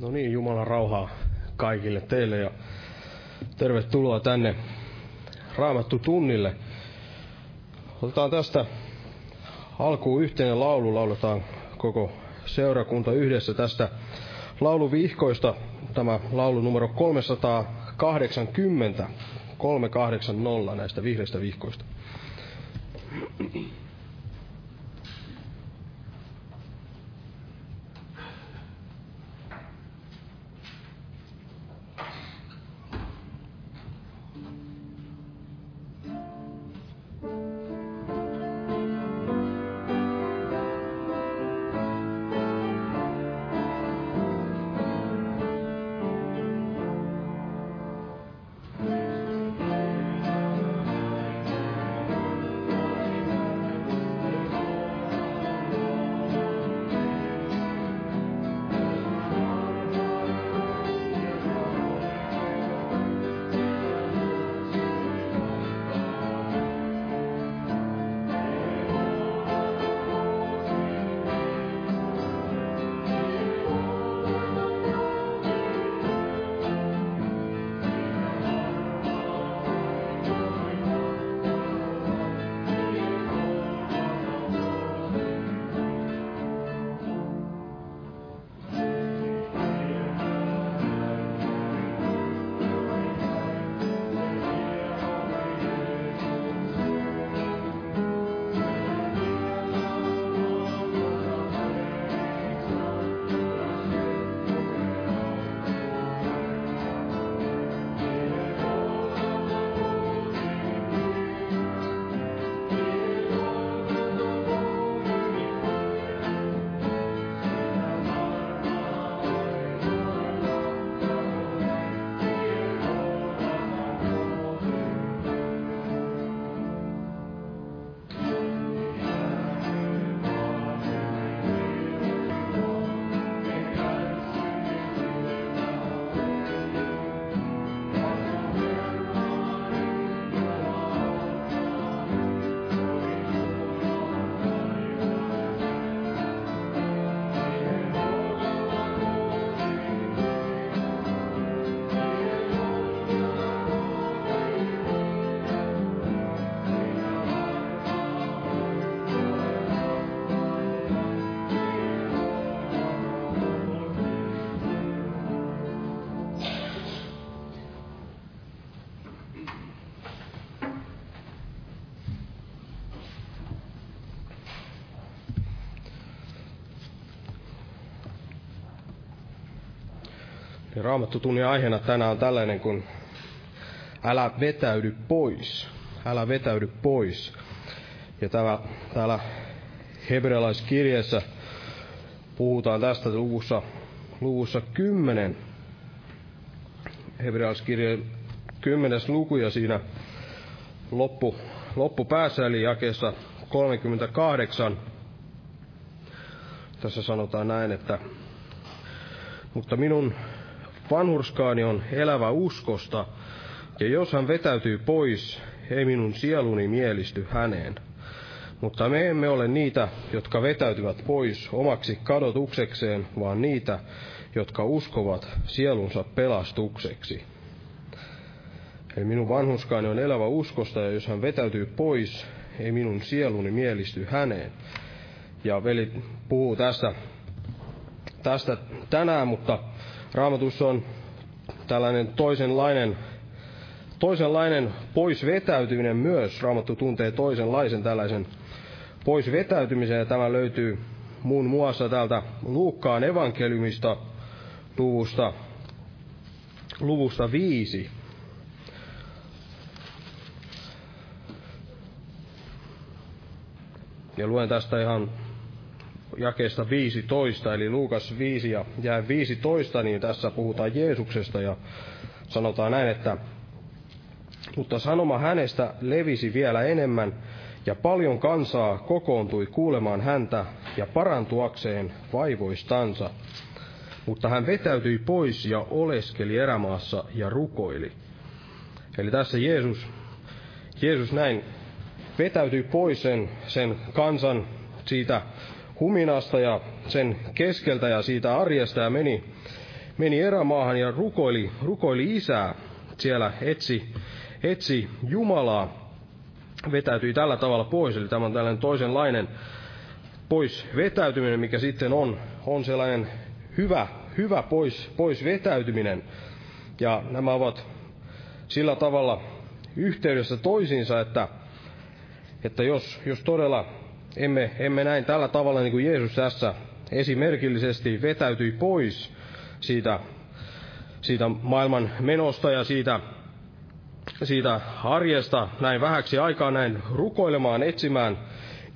No niin, Jumalan rauhaa kaikille teille ja tervetuloa tänne Raamattu tunnille. Otetaan tästä alkuun yhteinen laulu, lauletaan koko seurakunta yhdessä tästä lauluvihkoista. Tämä laulu numero 380, 380 näistä vihreistä vihkoista. Ja raamattu tunnin aiheena tänään on tällainen kuin älä vetäydy pois. Älä vetäydy pois. Ja täällä, täällä hebrealaiskirjeessä puhutaan tästä luvussa, luvussa 10. Hebrealaiskirje 10. luku ja siinä loppu, loppupäässä eli jakeessa 38. Tässä sanotaan näin, että mutta minun Vanhurskaani on elävä uskosta, ja jos hän vetäytyy pois, ei minun sieluni mielisty häneen. Mutta me emme ole niitä, jotka vetäytyvät pois omaksi kadotuksekseen, vaan niitä, jotka uskovat sielunsa pelastukseksi. Eli minun vanhuskaani on elävä uskosta, ja jos hän vetäytyy pois, ei minun sieluni mielisty häneen. Ja veli puhuu tästä, tästä tänään, mutta Raamatussa on tällainen toisenlainen, toisenlainen pois vetäytyminen myös. Raamattu tuntee toisenlaisen tällaisen pois vetäytymisen ja tämä löytyy muun muassa täältä Luukkaan evankeliumista luvusta, luvusta viisi. Ja luen tästä ihan jakeesta 15, eli Luukas 5 ja jää 15, niin tässä puhutaan Jeesuksesta ja sanotaan näin, että mutta sanoma hänestä levisi vielä enemmän, ja paljon kansaa kokoontui kuulemaan häntä ja parantuakseen vaivoistansa. Mutta hän vetäytyi pois ja oleskeli erämaassa ja rukoili. Eli tässä Jeesus, Jeesus näin vetäytyi pois sen, sen kansan siitä huminasta ja sen keskeltä ja siitä arjesta ja meni, meni erämaahan ja rukoili, rukoili isää. Siellä etsi, etsi Jumalaa, vetäytyi tällä tavalla pois. Eli tämä on tällainen toisenlainen pois vetäytyminen, mikä sitten on, on sellainen hyvä, hyvä pois, pois vetäytyminen. Ja nämä ovat sillä tavalla yhteydessä toisiinsa, että, että jos, jos todella emme, emme näin tällä tavalla niin kuin Jeesus tässä esimerkillisesti vetäytyi pois siitä, siitä maailman menosta ja siitä, siitä arjesta näin vähäksi aikaa näin rukoilemaan, etsimään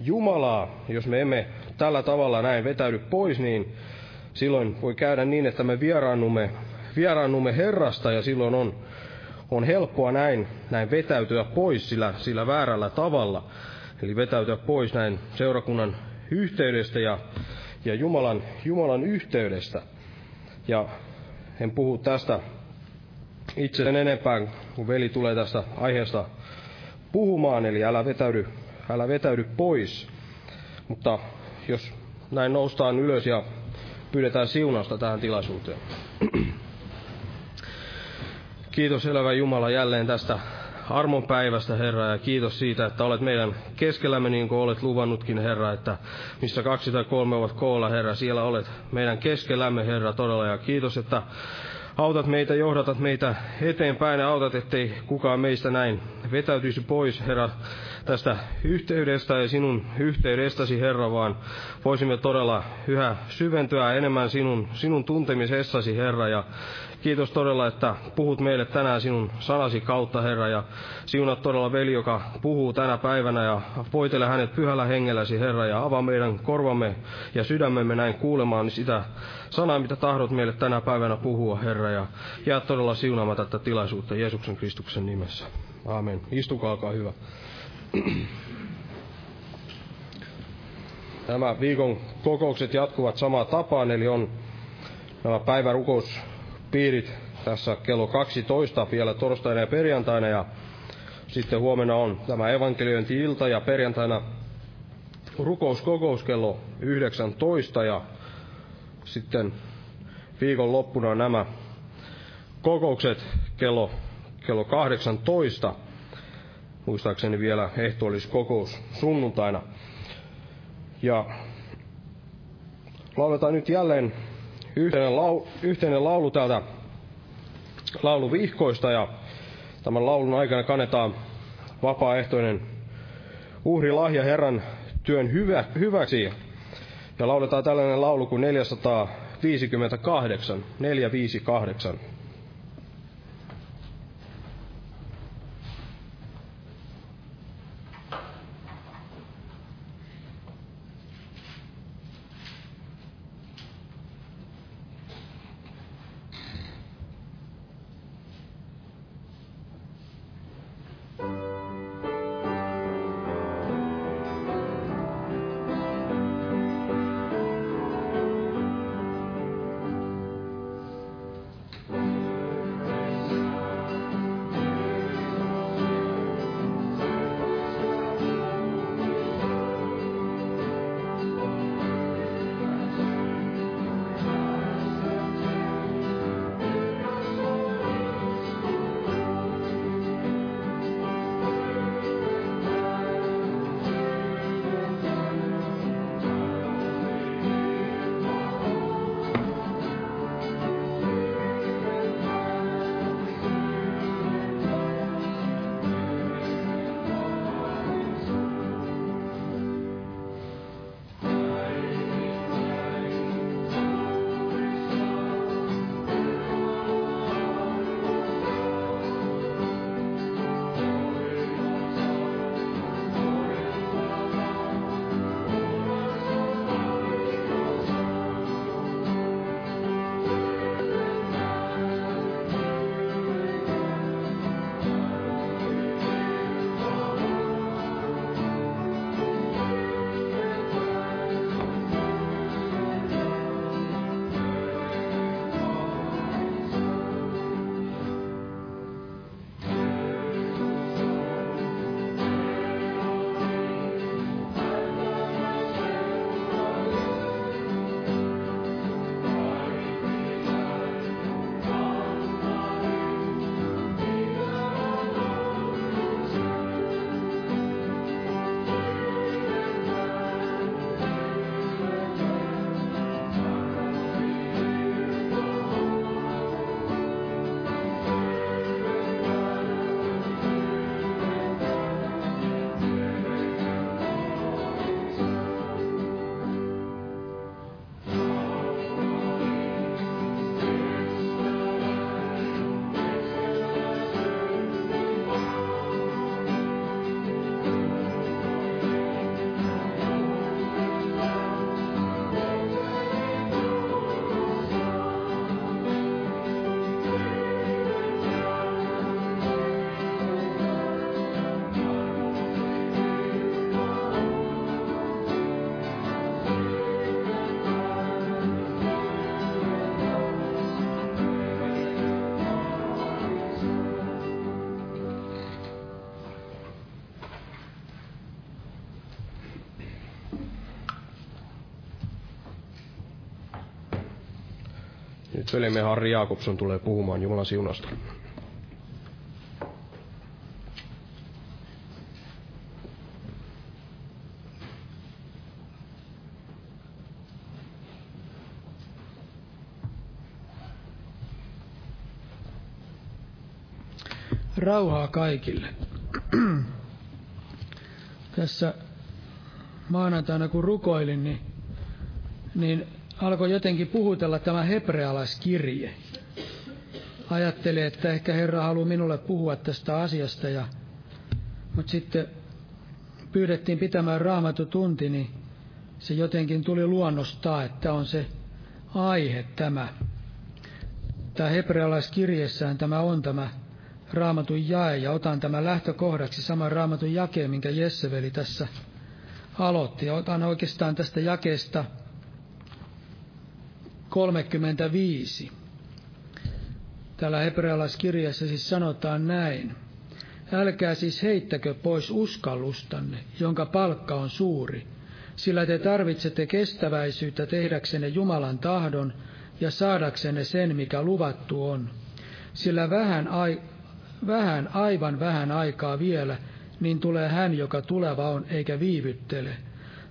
Jumalaa, jos me emme tällä tavalla näin vetäydy pois, niin silloin voi käydä niin, että me vieraannumme, vieraannumme Herrasta ja silloin on, on helppoa näin, näin vetäytyä pois sillä, sillä väärällä tavalla. Eli vetäytyä pois näin seurakunnan yhteydestä ja, ja Jumalan, Jumalan yhteydestä. Ja en puhu tästä itse sen enempää, kun veli tulee tästä aiheesta puhumaan, eli älä vetäydy, älä vetäydy pois. Mutta jos näin noustaan ylös ja pyydetään siunausta tähän tilaisuuteen. Kiitos elävä Jumala jälleen tästä armon päivästä, Herra, ja kiitos siitä, että olet meidän keskellämme niin kuin olet luvannutkin, Herra, että missä kaksi tai kolme ovat koolla, Herra, siellä olet meidän keskellämme, Herra, todella, ja kiitos, että autat meitä, johdatat meitä eteenpäin ja autat, ettei kukaan meistä näin vetäytyisi pois, Herra, tästä yhteydestä ja sinun yhteydestäsi, Herra, vaan voisimme todella yhä syventyä enemmän sinun, sinun tuntemisessasi, Herra, ja kiitos todella, että puhut meille tänään sinun sanasi kautta, Herra, ja siunat todella veli, joka puhuu tänä päivänä, ja voitele hänet pyhällä hengelläsi, Herra, ja avaa meidän korvamme ja sydämemme näin kuulemaan sitä sanaa, mitä tahdot meille tänä päivänä puhua, Herra, ja jää todella siunaamaan tätä tilaisuutta Jeesuksen Kristuksen nimessä. Aamen. Istukaa, olkaa hyvä. Nämä viikon kokoukset jatkuvat samaan tapaan, eli on nämä päivärukouspiirit tässä kello 12 vielä torstaina ja perjantaina, ja sitten huomenna on tämä evankeliointi-ilta ja perjantaina rukouskokous kello 19 ja sitten viikon loppuna nämä kokoukset kello, kello 18 muistaakseni vielä kokous sunnuntaina. Ja lauletaan nyt jälleen yhteinen, lau, yhteinen laulu täältä lauluvihkoista ja tämän laulun aikana kannetaan vapaaehtoinen uhrilahja Herran työn hyvä, hyväksi. Ja lauletaan tällainen laulu kuin 458, 458. veljemme Harri Jaakobson tulee puhumaan Jumalan siunasta. Rauhaa kaikille. Tässä maanantaina kun rukoilin, niin, niin alkoi jotenkin puhutella tämä hebrealaiskirje. Ajattelin, että ehkä Herra haluaa minulle puhua tästä asiasta, ja, mutta sitten pyydettiin pitämään raamatutunti, niin se jotenkin tuli luonnostaa, että on se aihe tämä. Tämä hebrealaiskirjessään tämä on tämä raamatun jae, ja otan tämän lähtökohdaksi saman raamatun jakeen, minkä Jesseveli tässä aloitti. Otan oikeastaan tästä jakeesta 35. Täällä hebrealaiskirjassa siis sanotaan näin. Älkää siis heittäkö pois uskallustanne, jonka palkka on suuri, sillä te tarvitsette kestäväisyyttä tehdäksenne Jumalan tahdon ja saadaksenne sen, mikä luvattu on. Sillä vähän, ai, vähän, aivan vähän aikaa vielä, niin tulee hän, joka tuleva on, eikä viivyttele.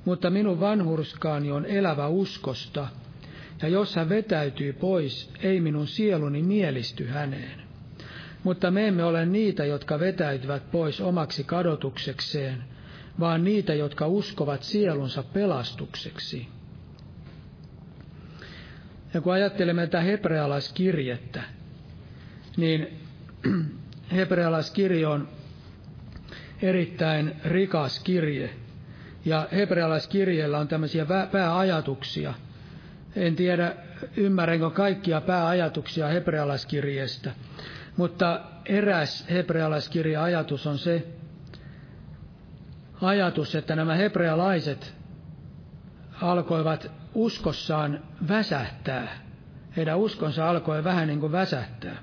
Mutta minun vanhurskaani on elävä uskosta, ja jos hän vetäytyy pois, ei minun sieluni mielisty häneen. Mutta me emme ole niitä, jotka vetäytyvät pois omaksi kadotuksekseen, vaan niitä, jotka uskovat sielunsa pelastukseksi. Ja kun ajattelemme tätä hebrealaiskirjettä, niin hebrealaiskirje on erittäin rikas kirje. Ja hebrealaiskirjeellä on tämmöisiä pääajatuksia. En tiedä, ymmärränkö kaikkia pääajatuksia hebrealaiskirjeestä, mutta eräs hebrealaiskirja-ajatus on se ajatus, että nämä hebrealaiset alkoivat uskossaan väsähtää. Heidän uskonsa alkoi vähän niin kuin väsähtää.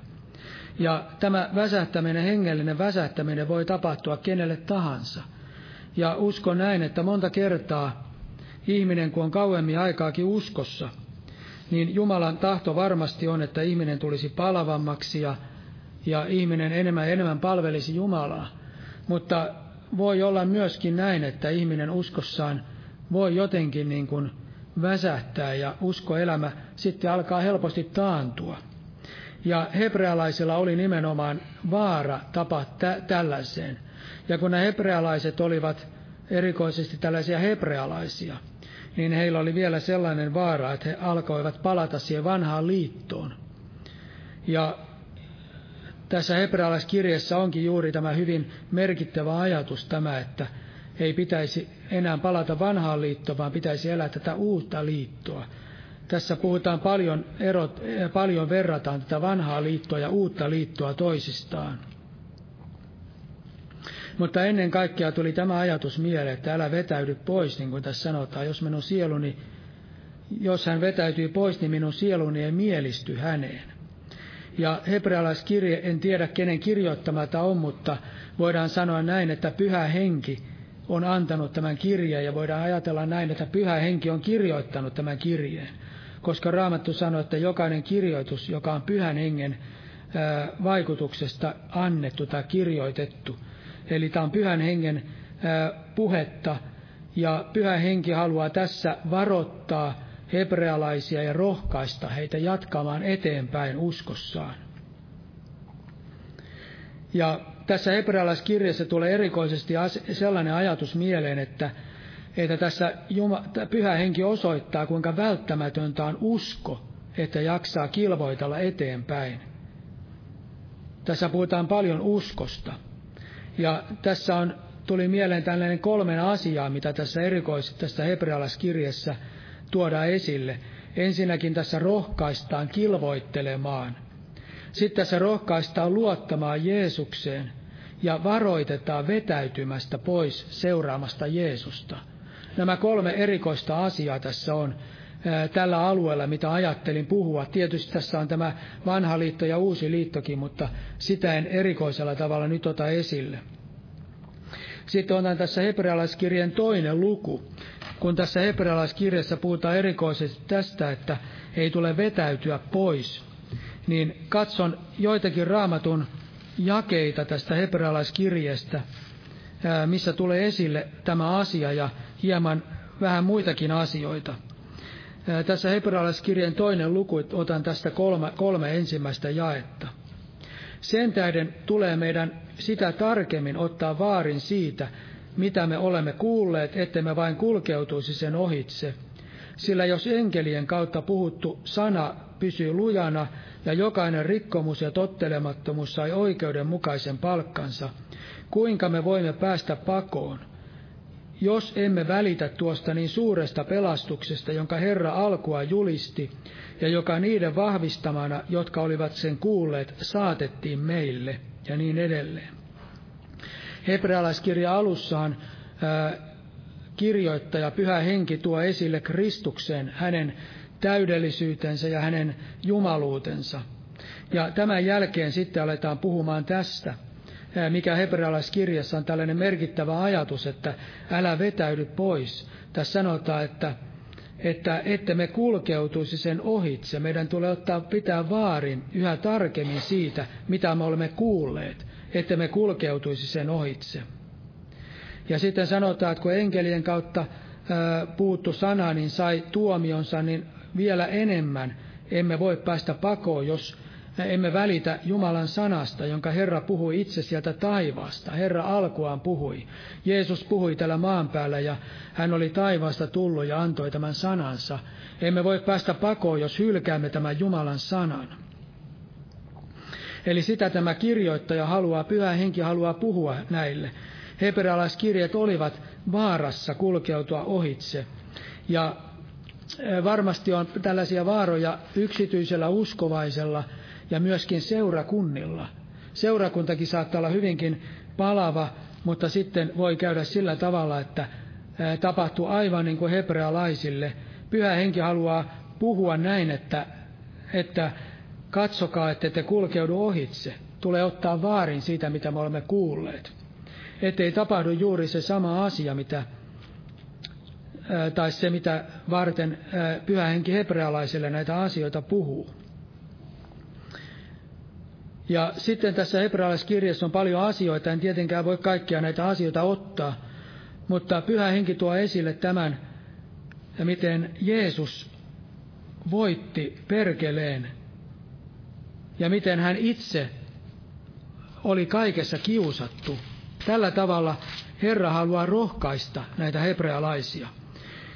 Ja tämä väsähtäminen, hengellinen väsähtäminen voi tapahtua kenelle tahansa. Ja uskon näin, että monta kertaa ihminen, kun on kauemmin aikaakin uskossa, niin Jumalan tahto varmasti on, että ihminen tulisi palavammaksi ja, ja ihminen enemmän ja enemmän palvelisi Jumalaa. Mutta voi olla myöskin näin, että ihminen uskossaan voi jotenkin niin kuin väsähtää ja uskoelämä sitten alkaa helposti taantua. Ja hebrealaisilla oli nimenomaan vaara tapa tä- tällaiseen. Ja kun nämä hebrealaiset olivat erikoisesti tällaisia hebrealaisia, niin heillä oli vielä sellainen vaara, että he alkoivat palata siihen vanhaan liittoon. Ja tässä hebrealaiskirjassa onkin juuri tämä hyvin merkittävä ajatus tämä, että ei pitäisi enää palata vanhaan liittoon, vaan pitäisi elää tätä uutta liittoa. Tässä puhutaan paljon, erot, paljon verrataan tätä vanhaa liittoa ja uutta liittoa toisistaan. Mutta ennen kaikkea tuli tämä ajatus mieleen, että älä vetäydy pois, niin kuin tässä sanotaan. Jos minun sieluni, jos hän vetäytyy pois, niin minun sieluni ei mielisty häneen. Ja hebrealaiskirje, en tiedä kenen kirjoittama tämä on, mutta voidaan sanoa näin, että pyhä henki on antanut tämän kirjeen ja voidaan ajatella näin, että pyhä henki on kirjoittanut tämän kirjeen koska Raamattu sanoo, että jokainen kirjoitus, joka on pyhän hengen vaikutuksesta annettu tai kirjoitettu, eli tämä on pyhän hengen puhetta, ja pyhä henki haluaa tässä varoittaa hebrealaisia ja rohkaista heitä jatkamaan eteenpäin uskossaan. Ja tässä hebrealaiskirjassa tulee erikoisesti sellainen ajatus mieleen, että että tässä pyhä henki osoittaa, kuinka välttämätöntä on usko, että jaksaa kilvoitella eteenpäin. Tässä puhutaan paljon uskosta. Ja tässä on, tuli mieleen tällainen kolmen asiaa, mitä tässä erikoisesti tässä hebrealaiskirjassa tuodaan esille. Ensinnäkin tässä rohkaistaan kilvoittelemaan. Sitten tässä rohkaistaan luottamaan Jeesukseen ja varoitetaan vetäytymästä pois seuraamasta Jeesusta – Nämä kolme erikoista asiaa tässä on tällä alueella, mitä ajattelin puhua. Tietysti tässä on tämä vanha liitto ja uusi liittokin, mutta sitä en erikoisella tavalla nyt ota esille. Sitten on tässä hebrealaiskirjeen toinen luku. Kun tässä hebrealaiskirjassa puhutaan erikoisesti tästä, että ei tule vetäytyä pois, niin katson joitakin raamatun jakeita tästä hebrealaiskirjeestä, missä tulee esille tämä asia ja hieman vähän muitakin asioita. Tässä hebrealaiskirjeen toinen luku, otan tästä kolme, kolme ensimmäistä jaetta. Sen tähden tulee meidän sitä tarkemmin ottaa vaarin siitä, mitä me olemme kuulleet, ettemme vain kulkeutuisi sen ohitse. Sillä jos enkelien kautta puhuttu sana pysyy lujana ja jokainen rikkomus ja tottelemattomuus sai oikeudenmukaisen palkkansa, kuinka me voimme päästä pakoon? Jos emme välitä tuosta niin suuresta pelastuksesta, jonka Herra alkua julisti, ja joka niiden vahvistamana, jotka olivat sen kuulleet, saatettiin meille, ja niin edelleen. Hebrealaiskirja alussaan ää, kirjoittaja Pyhä Henki tuo esille Kristuksen, hänen täydellisyytensä ja hänen jumaluutensa. Ja tämän jälkeen sitten aletaan puhumaan tästä, mikä hebrealaiskirjassa on tällainen merkittävä ajatus, että älä vetäydy pois. Tässä sanotaan, että, että ette me kulkeutuisi sen ohitse. Meidän tulee ottaa pitää vaarin yhä tarkemmin siitä, mitä me olemme kuulleet, että me kulkeutuisi sen ohitse. Ja sitten sanotaan, että kun enkelien kautta puuttu sana, niin sai tuomionsa, niin vielä enemmän emme voi päästä pakoon, jos emme välitä Jumalan sanasta, jonka Herra puhui itse sieltä taivaasta. Herra alkuaan puhui. Jeesus puhui täällä maan päällä ja hän oli taivaasta tullut ja antoi tämän sanansa. Emme voi päästä pakoon, jos hylkäämme tämän Jumalan sanan. Eli sitä tämä kirjoittaja haluaa, pyhä henki haluaa puhua näille. Hebrealaiskirjat olivat vaarassa kulkeutua ohitse. Ja varmasti on tällaisia vaaroja yksityisellä uskovaisella ja myöskin seurakunnilla. Seurakuntakin saattaa olla hyvinkin palava, mutta sitten voi käydä sillä tavalla, että tapahtuu aivan niin kuin hebrealaisille. Pyhä henki haluaa puhua näin, että, että katsokaa, että te kulkeudu ohitse. Tulee ottaa vaarin siitä, mitä me olemme kuulleet. Ettei tapahdu juuri se sama asia, mitä tai se, mitä varten pyhä henki hebrealaisille näitä asioita puhuu. Ja sitten tässä hebrealaiskirjassa on paljon asioita, en tietenkään voi kaikkia näitä asioita ottaa, mutta pyhä henki tuo esille tämän, ja miten Jeesus voitti perkeleen, ja miten hän itse oli kaikessa kiusattu. Tällä tavalla Herra haluaa rohkaista näitä hebrealaisia.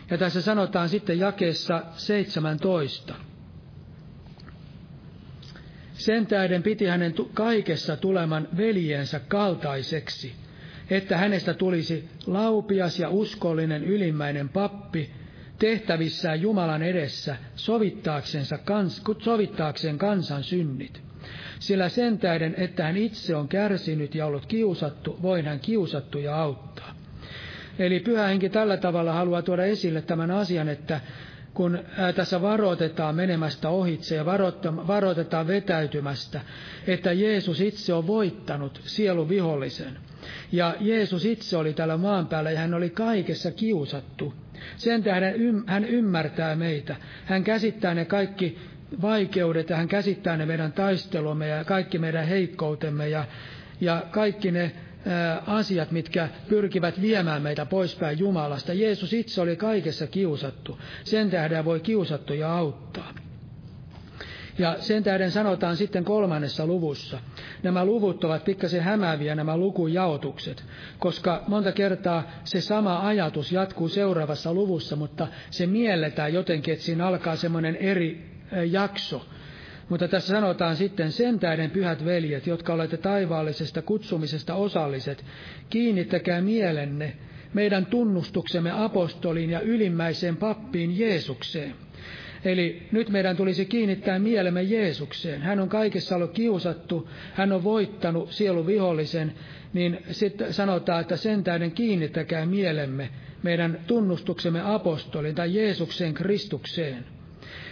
Ja tässä sanotaan sitten jakeessa 17. Sen tähden piti hänen kaikessa tuleman veljensä kaltaiseksi, että hänestä tulisi laupias ja uskollinen ylimmäinen pappi tehtävissään Jumalan edessä sovittaaksensa kans, sovittaakseen kansan synnit. Sillä sen tähden, että hän itse on kärsinyt ja ollut kiusattu, voin hän kiusattuja auttaa. Eli pyhä henki tällä tavalla haluaa tuoda esille tämän asian, että kun tässä varoitetaan menemästä ohitse ja varoitetaan vetäytymästä, että Jeesus itse on voittanut sielun vihollisen. Ja Jeesus itse oli täällä maan päällä ja hän oli kaikessa kiusattu. Sen tähden hän ymmärtää meitä. Hän käsittää ne kaikki vaikeudet ja hän käsittää ne meidän taistelumme ja kaikki meidän heikkoutemme ja, ja kaikki ne asiat, mitkä pyrkivät viemään meitä poispäin Jumalasta. Jeesus itse oli kaikessa kiusattu. Sen tähden voi kiusattuja auttaa. Ja sen tähden sanotaan sitten kolmannessa luvussa. Nämä luvut ovat pikkasen hämääviä, nämä lukujaotukset, koska monta kertaa se sama ajatus jatkuu seuraavassa luvussa, mutta se mielletään jotenkin, että siinä alkaa semmoinen eri jakso. Mutta tässä sanotaan sitten, sen tähden pyhät veljet, jotka olette taivaallisesta kutsumisesta osalliset, kiinnittäkää mielenne meidän tunnustuksemme apostoliin ja ylimmäiseen pappiin Jeesukseen. Eli nyt meidän tulisi kiinnittää mielemme Jeesukseen. Hän on kaikessa ollut kiusattu, hän on voittanut sielun vihollisen, niin sitten sanotaan, että sen tähden kiinnittäkää mielemme meidän tunnustuksemme apostoliin tai Jeesukseen Kristukseen.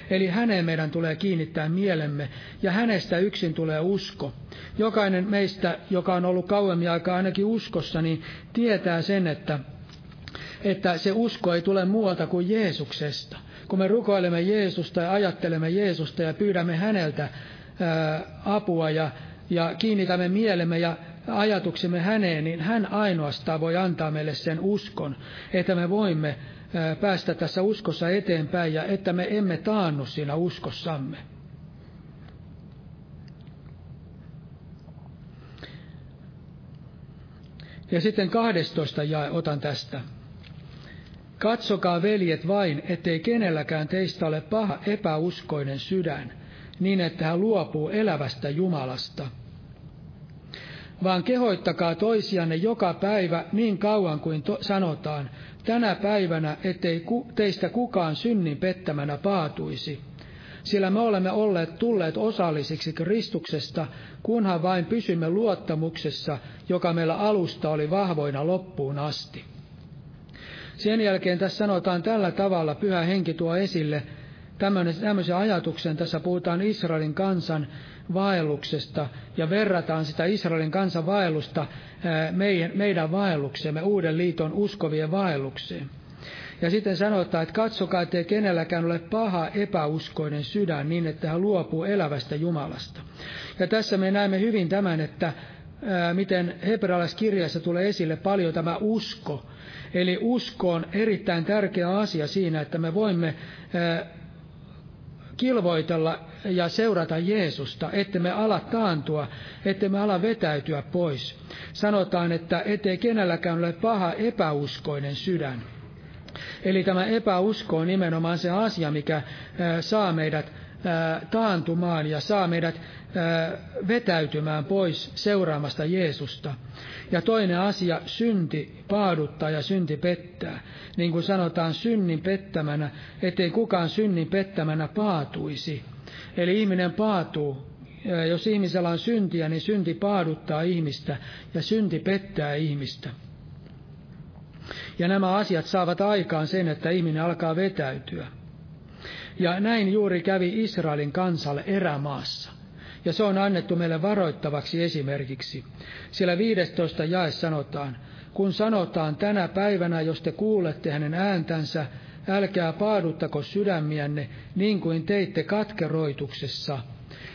Eli häneen meidän tulee kiinnittää mielemme, ja hänestä yksin tulee usko. Jokainen meistä, joka on ollut kauemmin aikaa ainakin uskossa, niin tietää sen, että, että se usko ei tule muualta kuin Jeesuksesta. Kun me rukoilemme Jeesusta ja ajattelemme Jeesusta ja pyydämme häneltä ää, apua ja, ja kiinnitämme mielemme ja ajatuksemme häneen, niin hän ainoastaan voi antaa meille sen uskon, että me voimme päästä tässä uskossa eteenpäin ja että me emme taannu siinä uskossamme. Ja sitten 12 jae otan tästä. Katsokaa, veljet, vain, ettei kenelläkään teistä ole paha epäuskoinen sydän, niin että hän luopuu elävästä Jumalasta. Vaan kehoittakaa toisianne joka päivä niin kauan kuin to- sanotaan, tänä päivänä, ettei teistä kukaan synnin pettämänä paatuisi. Sillä me olemme olleet tulleet osallisiksi Kristuksesta, kunhan vain pysymme luottamuksessa, joka meillä alusta oli vahvoina loppuun asti. Sen jälkeen tässä sanotaan tällä tavalla, pyhä henki tuo esille tämmöisen ajatuksen, tässä puhutaan Israelin kansan vaelluksesta ja verrataan sitä Israelin kansan vaellusta meidän, meidän vaellukseemme, uuden liiton uskovien vaellukseen. Ja sitten sanotaan, että katsokaa, ettei kenelläkään ole paha epäuskoinen sydän niin, että hän luopuu elävästä Jumalasta. Ja tässä me näemme hyvin tämän, että ää, miten hebrealaiskirjassa tulee esille paljon tämä usko. Eli usko on erittäin tärkeä asia siinä, että me voimme ää, kilvoitella ja seurata Jeesusta, että me ala taantua, että me ala vetäytyä pois. Sanotaan, että ettei kenelläkään ole paha epäuskoinen sydän. Eli tämä epäusko on nimenomaan se asia, mikä saa meidät taantumaan ja saa meidät vetäytymään pois seuraamasta Jeesusta. Ja toinen asia, synti paaduttaa ja synti pettää. Niin kuin sanotaan synnin pettämänä, ettei kukaan synnin pettämänä paatuisi. Eli ihminen paatuu. Jos ihmisellä on syntiä, niin synti paaduttaa ihmistä ja synti pettää ihmistä. Ja nämä asiat saavat aikaan sen, että ihminen alkaa vetäytyä. Ja näin juuri kävi Israelin kansalle erämaassa. Ja se on annettu meille varoittavaksi esimerkiksi. Siellä 15 jae sanotaan, kun sanotaan tänä päivänä, jos te kuulette hänen ääntänsä, älkää paaduttako sydämiänne niin kuin teitte katkeroituksessa.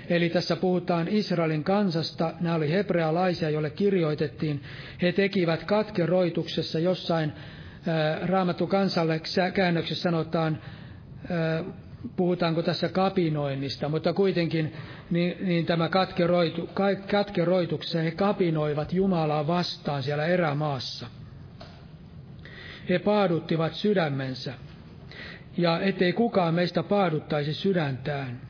Eli tässä puhutaan Israelin kansasta, nämä oli hebrealaisia, joille kirjoitettiin, he tekivät katkeroituksessa jossain raamattu kansalle käännöksessä sanotaan, puhutaanko tässä kapinoinnista, mutta kuitenkin niin, niin tämä katkeroitu, katkeroituksessa he kapinoivat Jumalaa vastaan siellä erämaassa. He paaduttivat sydämensä, ja ettei kukaan meistä paaduttaisi sydäntään.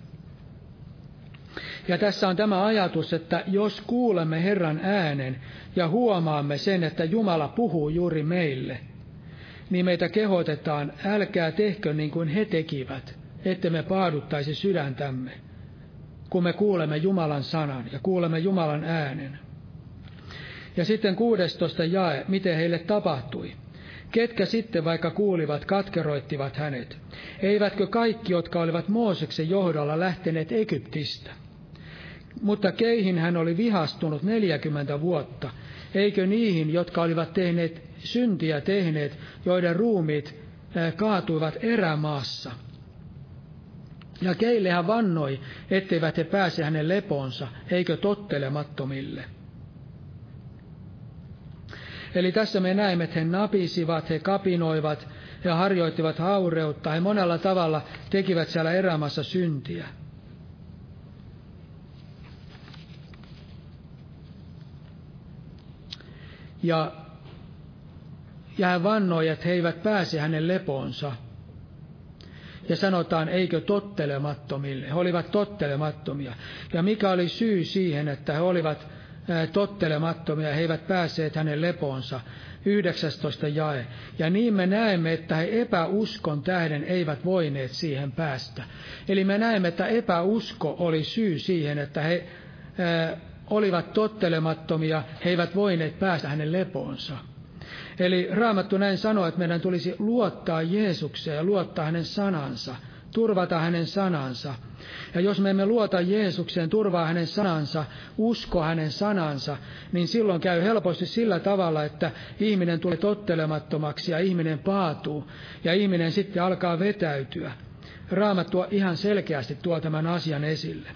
Ja tässä on tämä ajatus, että jos kuulemme Herran äänen ja huomaamme sen, että Jumala puhuu juuri meille, niin meitä kehotetaan, älkää tehkö niin kuin he tekivät, että me paaduttaisi sydäntämme, kun me kuulemme Jumalan sanan ja kuulemme Jumalan äänen. Ja sitten 16 jae, miten heille tapahtui. Ketkä sitten vaikka kuulivat, katkeroittivat hänet? Eivätkö kaikki, jotka olivat Mooseksen johdolla lähteneet Egyptistä? Mutta keihin hän oli vihastunut neljäkymmentä vuotta, eikö niihin, jotka olivat tehneet syntiä tehneet, joiden ruumiit kaatuivat erämaassa? Ja keille hän vannoi, etteivät he pääse hänen leponsa, eikö tottelemattomille? Eli tässä me näemme, että he napisivat, he kapinoivat, he harjoittivat haureutta, he monella tavalla tekivät siellä erämaassa syntiä. Ja, ja hän vannoi, että he eivät pääse hänen leponsa. Ja sanotaan, eikö tottelemattomille. He olivat tottelemattomia. Ja mikä oli syy siihen, että he olivat tottelemattomia, he eivät päässeet hänen leponsa. 19 jae. Ja niin me näemme, että he epäuskon tähden eivät voineet siihen päästä. Eli me näemme, että epäusko oli syy siihen, että he olivat tottelemattomia, he eivät voineet päästä hänen lepoonsa. Eli Raamattu näin sanoo, että meidän tulisi luottaa Jeesukseen ja luottaa hänen sanansa, turvata hänen sanansa. Ja jos me emme luota Jeesukseen, turvaa hänen sanansa, usko hänen sanansa, niin silloin käy helposti sillä tavalla, että ihminen tulee tottelemattomaksi ja ihminen paatuu ja ihminen sitten alkaa vetäytyä. Raamattu ihan selkeästi tuo tämän asian esille.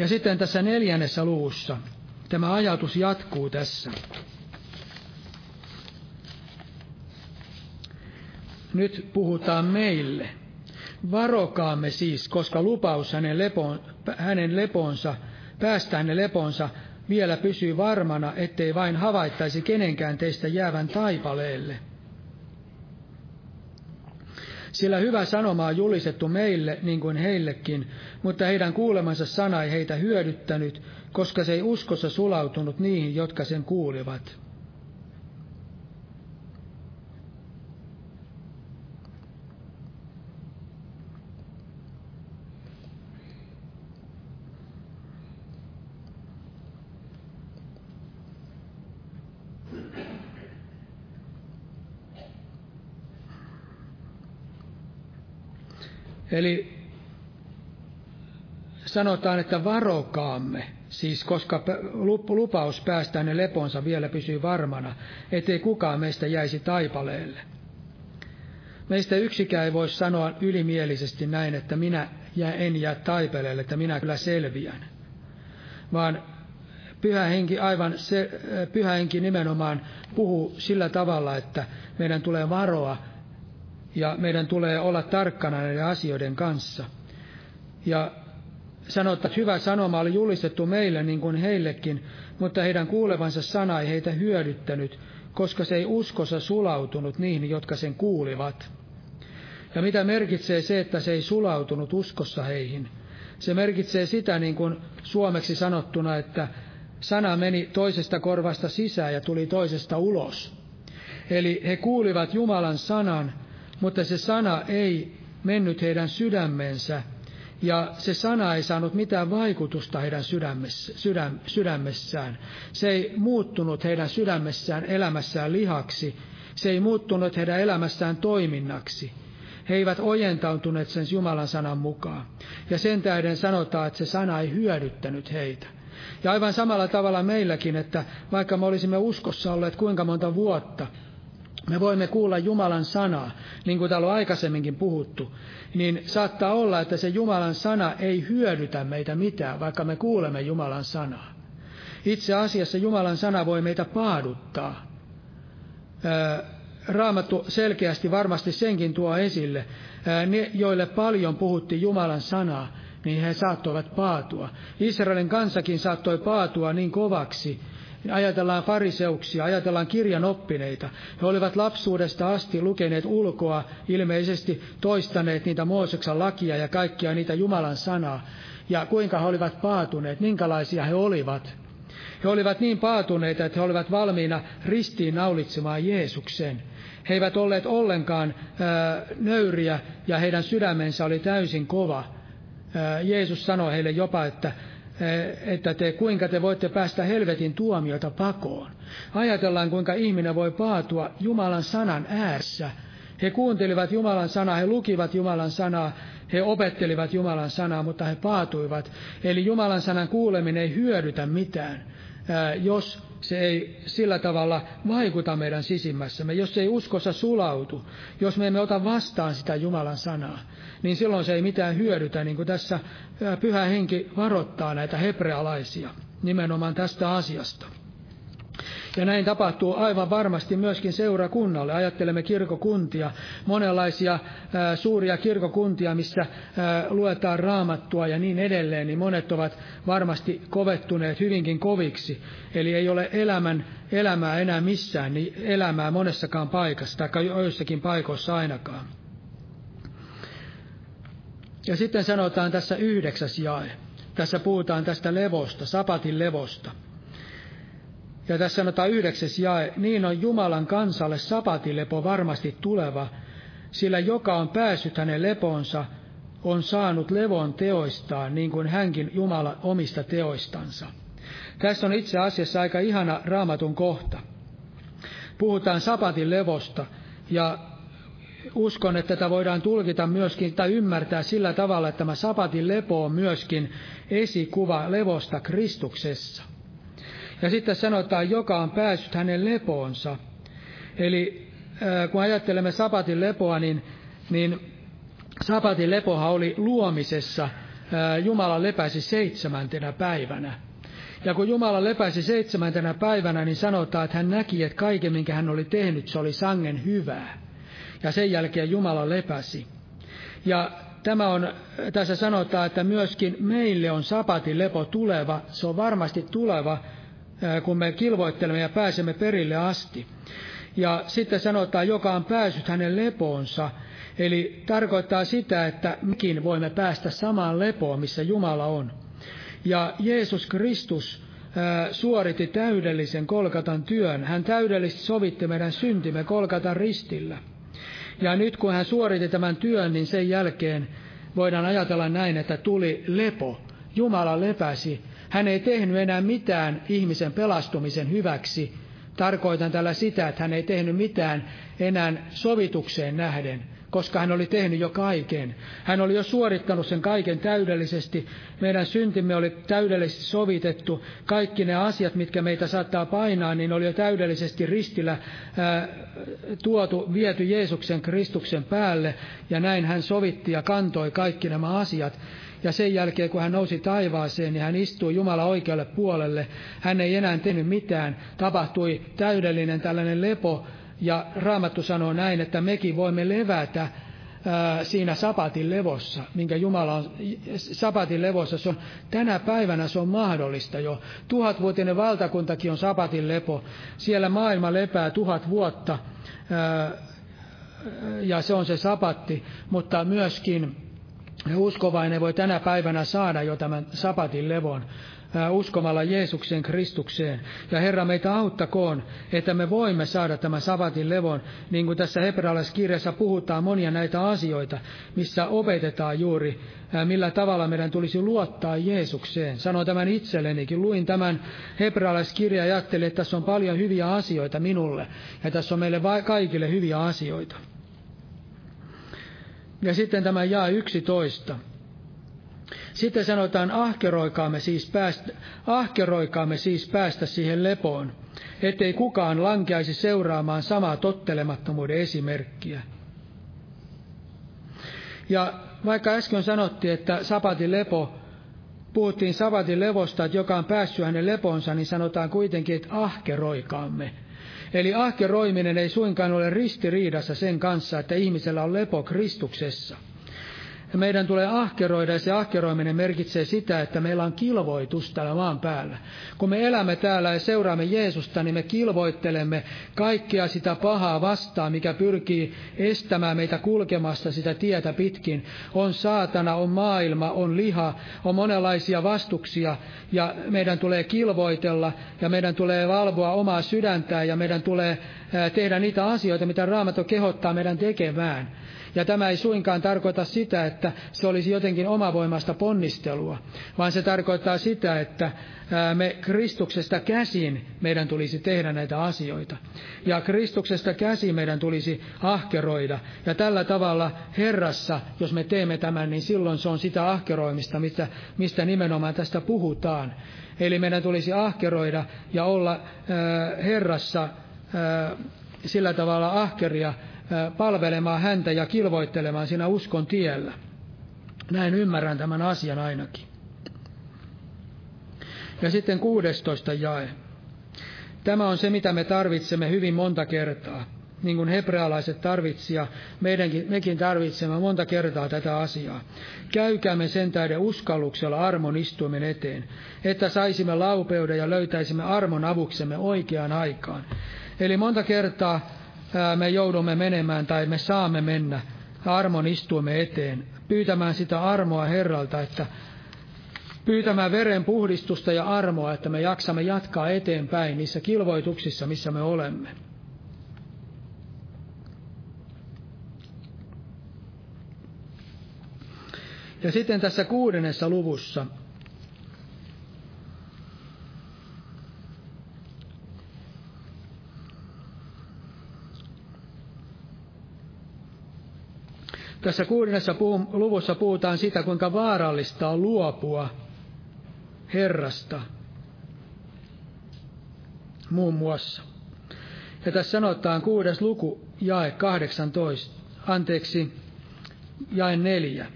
Ja sitten tässä neljännessä luvussa tämä ajatus jatkuu tässä. Nyt puhutaan meille. Varokaamme siis, koska lupaus hänen, lepoon, hänen leponsa, päästä hänen leponsa vielä pysyy varmana, ettei vain havaittaisi kenenkään teistä jäävän taipaleelle. Sillä hyvä sanoma on julistettu meille niin kuin heillekin, mutta heidän kuulemansa sana ei heitä hyödyttänyt, koska se ei uskossa sulautunut niihin, jotka sen kuulivat. Eli sanotaan, että varokaamme, siis koska lupaus päästä hänen leponsa vielä pysyy varmana, ettei kukaan meistä jäisi taipaleelle. Meistä yksikään ei voi sanoa ylimielisesti näin, että minä en jää taipaleelle, että minä kyllä selviän. Vaan pyhä henki, aivan se, pyhä henki nimenomaan puhuu sillä tavalla, että meidän tulee varoa ja meidän tulee olla tarkkana näiden asioiden kanssa. Ja sanotaan, että hyvä sanoma oli julistettu meille niin kuin heillekin, mutta heidän kuulevansa sana ei heitä hyödyttänyt, koska se ei uskossa sulautunut niihin, jotka sen kuulivat. Ja mitä merkitsee se, että se ei sulautunut uskossa heihin? Se merkitsee sitä niin kuin suomeksi sanottuna, että sana meni toisesta korvasta sisään ja tuli toisesta ulos. Eli he kuulivat Jumalan sanan, mutta se sana ei mennyt heidän sydämensä, ja se sana ei saanut mitään vaikutusta heidän sydämessä, sydäm, sydämessään. Se ei muuttunut heidän sydämessään elämässään lihaksi, se ei muuttunut heidän elämässään toiminnaksi. He eivät ojentautuneet sen Jumalan sanan mukaan. Ja sen tähden sanotaan, että se sana ei hyödyttänyt heitä. Ja aivan samalla tavalla meilläkin, että vaikka me olisimme uskossa olleet kuinka monta vuotta, me voimme kuulla Jumalan sanaa, niin kuin täällä on aikaisemminkin puhuttu, niin saattaa olla, että se Jumalan sana ei hyödytä meitä mitään, vaikka me kuulemme Jumalan sanaa. Itse asiassa Jumalan sana voi meitä paaduttaa. Raamattu selkeästi varmasti senkin tuo esille. Ne, joille paljon puhuttiin Jumalan sanaa, niin he saattoivat paatua. Israelin kansakin saattoi paatua niin kovaksi, Ajatellaan fariseuksia, ajatellaan kirjan oppineita. He olivat lapsuudesta asti lukeneet ulkoa, ilmeisesti toistaneet niitä Mooseksen lakia ja kaikkia niitä Jumalan sanaa. Ja kuinka he olivat paatuneet, minkälaisia he olivat. He olivat niin paatuneita, että he olivat valmiina ristiin naulitsemaan Jeesuksen. He eivät olleet ollenkaan ää, nöyriä ja heidän sydämensä oli täysin kova. Jeesus sanoi heille jopa, että että te, kuinka te voitte päästä helvetin tuomiota pakoon. Ajatellaan, kuinka ihminen voi paatua Jumalan sanan ääressä. He kuuntelivat Jumalan sanaa, he lukivat Jumalan sanaa, he opettelivat Jumalan sanaa, mutta he paatuivat. Eli Jumalan sanan kuuleminen ei hyödytä mitään, jos se ei sillä tavalla vaikuta meidän sisimmässämme, jos se ei uskossa sulautu, jos me emme ota vastaan sitä Jumalan sanaa, niin silloin se ei mitään hyödytä, niin kuin tässä pyhä henki varoittaa näitä hebrealaisia nimenomaan tästä asiasta. Ja näin tapahtuu aivan varmasti myöskin seurakunnalle. Ajattelemme kirkokuntia, monenlaisia ää, suuria kirkokuntia, missä ää, luetaan raamattua ja niin edelleen, niin monet ovat varmasti kovettuneet hyvinkin koviksi. Eli ei ole elämän, elämää enää missään, niin elämää monessakaan paikassa, tai joissakin paikoissa ainakaan. Ja sitten sanotaan tässä yhdeksäs jae. Tässä puhutaan tästä levosta, sapatin levosta. Ja tässä sanotaan yhdeksäs jae, niin on Jumalan kansalle sapatilepo varmasti tuleva, sillä joka on päässyt hänen leponsa, on saanut levon teoistaan, niin kuin hänkin Jumala omista teoistansa. Tässä on itse asiassa aika ihana raamatun kohta. Puhutaan sapatin levosta ja uskon, että tätä voidaan tulkita myöskin tai ymmärtää sillä tavalla, että tämä sapatin lepo on myöskin esikuva levosta Kristuksessa. Ja sitten sanotaan, joka on päässyt hänen lepoonsa. Eli kun ajattelemme sapatin lepoa, niin, niin sapatin lepoha oli luomisessa. Jumala lepäsi seitsemäntenä päivänä. Ja kun Jumala lepäsi seitsemäntenä päivänä, niin sanotaan, että hän näki, että kaiken, minkä hän oli tehnyt, se oli sangen hyvää. Ja sen jälkeen Jumala lepäsi. Ja tämä on, tässä sanotaan, että myöskin meille on sapatin lepo tuleva. Se on varmasti tuleva, kun me kilvoittelemme ja pääsemme perille asti. Ja sitten sanotaan, joka on päässyt hänen lepoonsa. Eli tarkoittaa sitä, että mekin voimme päästä samaan lepoon, missä Jumala on. Ja Jeesus Kristus suoritti täydellisen Kolkatan työn. Hän täydellisesti sovitti meidän syntimme Kolkatan ristillä. Ja nyt kun hän suoritti tämän työn, niin sen jälkeen voidaan ajatella näin, että tuli lepo. Jumala lepäsi. Hän ei tehnyt enää mitään ihmisen pelastumisen hyväksi. Tarkoitan tällä sitä, että hän ei tehnyt mitään enää sovitukseen nähden, koska hän oli tehnyt jo kaiken. Hän oli jo suorittanut sen kaiken täydellisesti. Meidän syntimme oli täydellisesti sovitettu. Kaikki ne asiat, mitkä meitä saattaa painaa, niin oli jo täydellisesti ristillä ää, tuotu, viety Jeesuksen Kristuksen päälle. Ja näin hän sovitti ja kantoi kaikki nämä asiat. Ja sen jälkeen, kun hän nousi taivaaseen ja hän istui Jumala oikealle puolelle, hän ei enää tehnyt mitään. Tapahtui täydellinen tällainen lepo, ja Raamattu sanoo näin, että mekin voimme levätä ää, siinä sapatin levossa, minkä Jumala on, sapatin levossa, se on, tänä päivänä se on mahdollista jo. Tuhatvuotinen valtakuntakin on sapatin lepo. Siellä maailma lepää tuhat vuotta, ää, ja se on se sapatti, mutta myöskin uskovainen voi tänä päivänä saada jo tämän sapatin levon uskomalla Jeesuksen Kristukseen. Ja Herra meitä auttakoon, että me voimme saada tämän sabatin levon, niin kuin tässä hebrealaiskirjassa puhutaan monia näitä asioita, missä opetetaan juuri, millä tavalla meidän tulisi luottaa Jeesukseen. Sanoin tämän itsellenikin, luin tämän hebrealaiskirjan ja ajattelin, että tässä on paljon hyviä asioita minulle, ja tässä on meille kaikille hyviä asioita. Ja sitten tämä jaa 11. Sitten sanotaan, ahkeroikaamme siis päästä, ahkeroikaamme siis päästä siihen lepoon, ettei kukaan lankeaisi seuraamaan samaa tottelemattomuuden esimerkkiä. Ja vaikka äsken sanottiin, että sapatin lepo, puhuttiin sapatin levosta, että joka on päässyt hänen leponsa, niin sanotaan kuitenkin, että ahkeroikaamme. Eli ahkeroiminen ei suinkaan ole ristiriidassa sen kanssa, että ihmisellä on lepo Kristuksessa – ja meidän tulee ahkeroida, ja se ahkeroiminen merkitsee sitä, että meillä on kilvoitus täällä maan päällä. Kun me elämme täällä ja seuraamme Jeesusta, niin me kilvoittelemme kaikkea sitä pahaa vastaan, mikä pyrkii estämään meitä kulkemasta sitä tietä pitkin. On saatana, on maailma, on liha, on monenlaisia vastuksia, ja meidän tulee kilvoitella, ja meidän tulee valvoa omaa sydäntää, ja meidän tulee tehdä niitä asioita, mitä Raamatto kehottaa meidän tekemään. Ja tämä ei suinkaan tarkoita sitä, että se olisi jotenkin omavoimasta ponnistelua, vaan se tarkoittaa sitä, että me Kristuksesta käsin meidän tulisi tehdä näitä asioita. Ja Kristuksesta käsin meidän tulisi ahkeroida. Ja tällä tavalla Herrassa, jos me teemme tämän, niin silloin se on sitä ahkeroimista, mistä, mistä nimenomaan tästä puhutaan. Eli meidän tulisi ahkeroida ja olla äh, Herrassa äh, sillä tavalla ahkeria, palvelemaan häntä ja kilvoittelemaan siinä uskon tiellä. Näin ymmärrän tämän asian ainakin. Ja sitten 16 jae. Tämä on se, mitä me tarvitsemme hyvin monta kertaa. Niin kuin hebrealaiset tarvitsija, meidänkin, mekin tarvitsemme monta kertaa tätä asiaa. Käykäämme sen tähden uskalluksella armon istuimen eteen, että saisimme laupeuden ja löytäisimme armon avuksemme oikeaan aikaan. Eli monta kertaa me joudumme menemään tai me saamme mennä armon istuimme eteen, pyytämään sitä armoa Herralta, että pyytämään veren puhdistusta ja armoa, että me jaksamme jatkaa eteenpäin niissä kilvoituksissa, missä me olemme. Ja sitten tässä kuudennessa luvussa Tässä kuudennessa luvussa puhutaan sitä, kuinka vaarallista on luopua Herrasta, muun muassa. Ja tässä sanotaan kuudes luku, jae 18, anteeksi, jae neljä.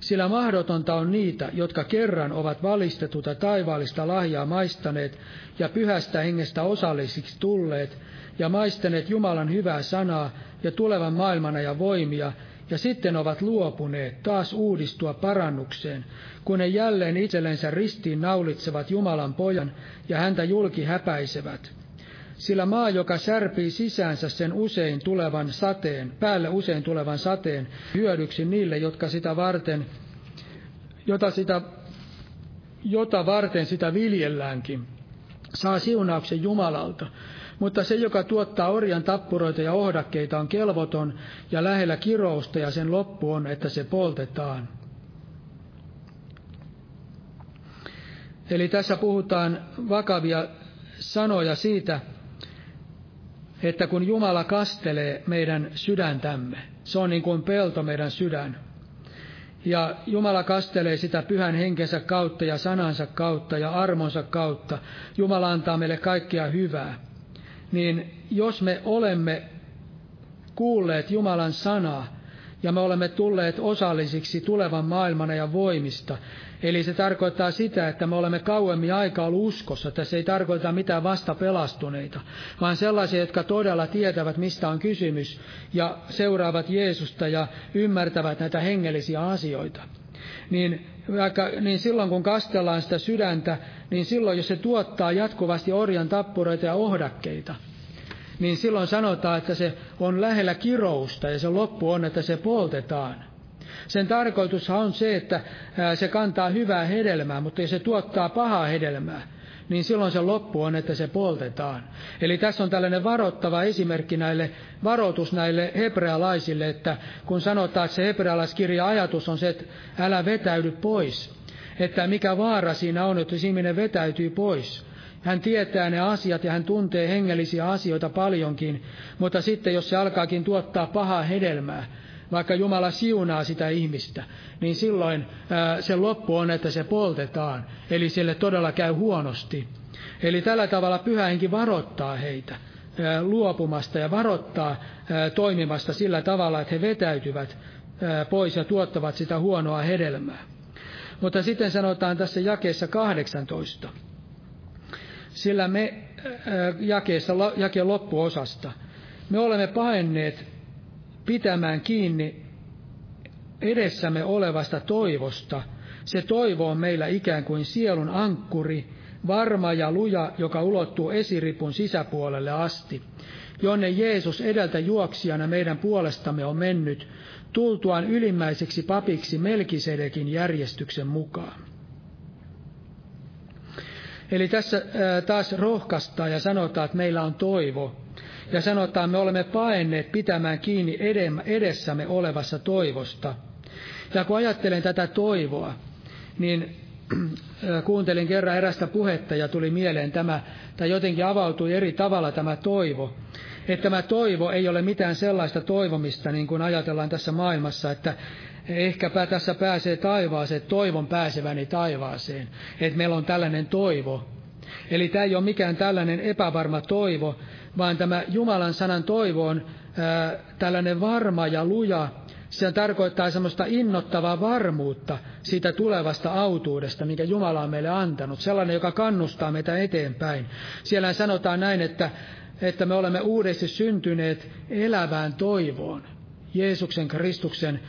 Sillä mahdotonta on niitä, jotka kerran ovat valistetuta taivaallista lahjaa maistaneet ja pyhästä hengestä osallisiksi tulleet ja maistaneet Jumalan hyvää sanaa ja tulevan maailmana ja voimia, ja sitten ovat luopuneet taas uudistua parannukseen, kun ne jälleen itsellensä ristiin naulitsevat Jumalan pojan ja häntä julki häpäisevät. Sillä maa, joka särpii sisäänsä sen usein tulevan sateen, päälle usein tulevan sateen, hyödyksi niille, jotka sitä varten, jota, sitä, jota varten sitä viljelläänkin, saa siunauksen Jumalalta, mutta se, joka tuottaa orjan tappuroita ja ohdakkeita, on kelvoton ja lähellä kirousta, ja sen loppu on, että se poltetaan. Eli tässä puhutaan vakavia sanoja siitä, että kun Jumala kastelee meidän sydäntämme, se on niin kuin pelto meidän sydän. Ja Jumala kastelee sitä pyhän henkensä kautta ja sanansa kautta ja armonsa kautta. Jumala antaa meille kaikkia hyvää niin jos me olemme kuulleet Jumalan sanaa ja me olemme tulleet osallisiksi tulevan maailman ja voimista, Eli se tarkoittaa sitä, että me olemme kauemmin aikaa ollut uskossa. Tässä ei tarkoita mitään vasta pelastuneita, vaan sellaisia, jotka todella tietävät, mistä on kysymys, ja seuraavat Jeesusta ja ymmärtävät näitä hengellisiä asioita. Niin, vaikka, niin silloin kun kastellaan sitä sydäntä, niin silloin jos se tuottaa jatkuvasti orjan tappureita ja ohdakkeita, niin silloin sanotaan, että se on lähellä kirousta ja se loppu on, että se poltetaan. Sen tarkoitus on se, että se kantaa hyvää hedelmää, mutta se tuottaa pahaa hedelmää, niin silloin se loppu on, että se poltetaan. Eli tässä on tällainen varoittava esimerkki näille, varoitus näille hebrealaisille, että kun sanotaan, että se hebrealaiskirja ajatus on se, että älä vetäydy pois, että mikä vaara siinä on, että ihminen vetäytyy pois. Hän tietää ne asiat ja hän tuntee hengellisiä asioita paljonkin, mutta sitten jos se alkaakin tuottaa pahaa hedelmää, vaikka Jumala siunaa sitä ihmistä, niin silloin se loppu on, että se poltetaan, eli sille todella käy huonosti. Eli tällä tavalla pyhä henki varoittaa heitä luopumasta ja varoittaa toimimasta sillä tavalla, että he vetäytyvät pois ja tuottavat sitä huonoa hedelmää. Mutta sitten sanotaan tässä jakeessa 18, sillä me jakeessa, jakeen loppuosasta, me olemme paenneet pitämään kiinni edessämme olevasta toivosta. Se toivo on meillä ikään kuin sielun ankkuri, varma ja luja, joka ulottuu esiripun sisäpuolelle asti, jonne Jeesus edeltä juoksijana meidän puolestamme on mennyt, tultuaan ylimmäiseksi papiksi Melkisedekin järjestyksen mukaan. Eli tässä taas rohkaistaan ja sanotaan, että meillä on toivo. Ja sanotaan, me olemme paenneet pitämään kiinni edessämme olevassa toivosta. Ja kun ajattelen tätä toivoa, niin kuuntelin kerran erästä puhetta ja tuli mieleen tämä, tai jotenkin avautui eri tavalla tämä toivo. Että tämä toivo ei ole mitään sellaista toivomista, niin kuin ajatellaan tässä maailmassa, että ehkäpä tässä pääsee taivaaseen, toivon pääseväni taivaaseen, että meillä on tällainen toivo. Eli tämä ei ole mikään tällainen epävarma toivo, vaan tämä Jumalan sanan toivo on ää, tällainen varma ja luja. Se tarkoittaa semmoista innottavaa varmuutta siitä tulevasta autuudesta, minkä Jumala on meille antanut. Sellainen, joka kannustaa meitä eteenpäin. Siellä sanotaan näin, että, että me olemme uudesti syntyneet elävään toivoon. Jeesuksen Kristuksen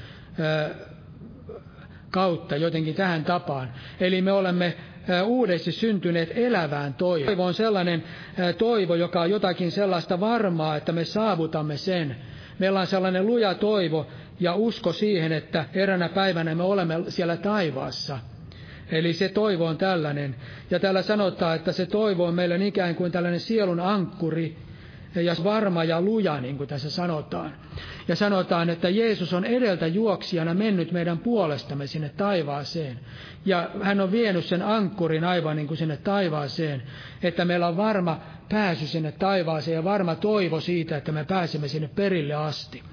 kautta jotenkin tähän tapaan. Eli me olemme uudesti syntyneet elävään toivoon. Toivo on sellainen toivo, joka on jotakin sellaista varmaa, että me saavutamme sen. Meillä on sellainen luja toivo ja usko siihen, että eränä päivänä me olemme siellä taivaassa. Eli se toivo on tällainen. Ja täällä sanotaan, että se toivo on meille ikään kuin tällainen sielun ankkuri, ja varma ja luja, niin kuin tässä sanotaan. Ja sanotaan, että Jeesus on edeltä juoksijana mennyt meidän puolestamme sinne taivaaseen. Ja hän on vienyt sen ankkurin aivan niin kuin sinne taivaaseen, että meillä on varma pääsy sinne taivaaseen ja varma toivo siitä, että me pääsemme sinne perille asti.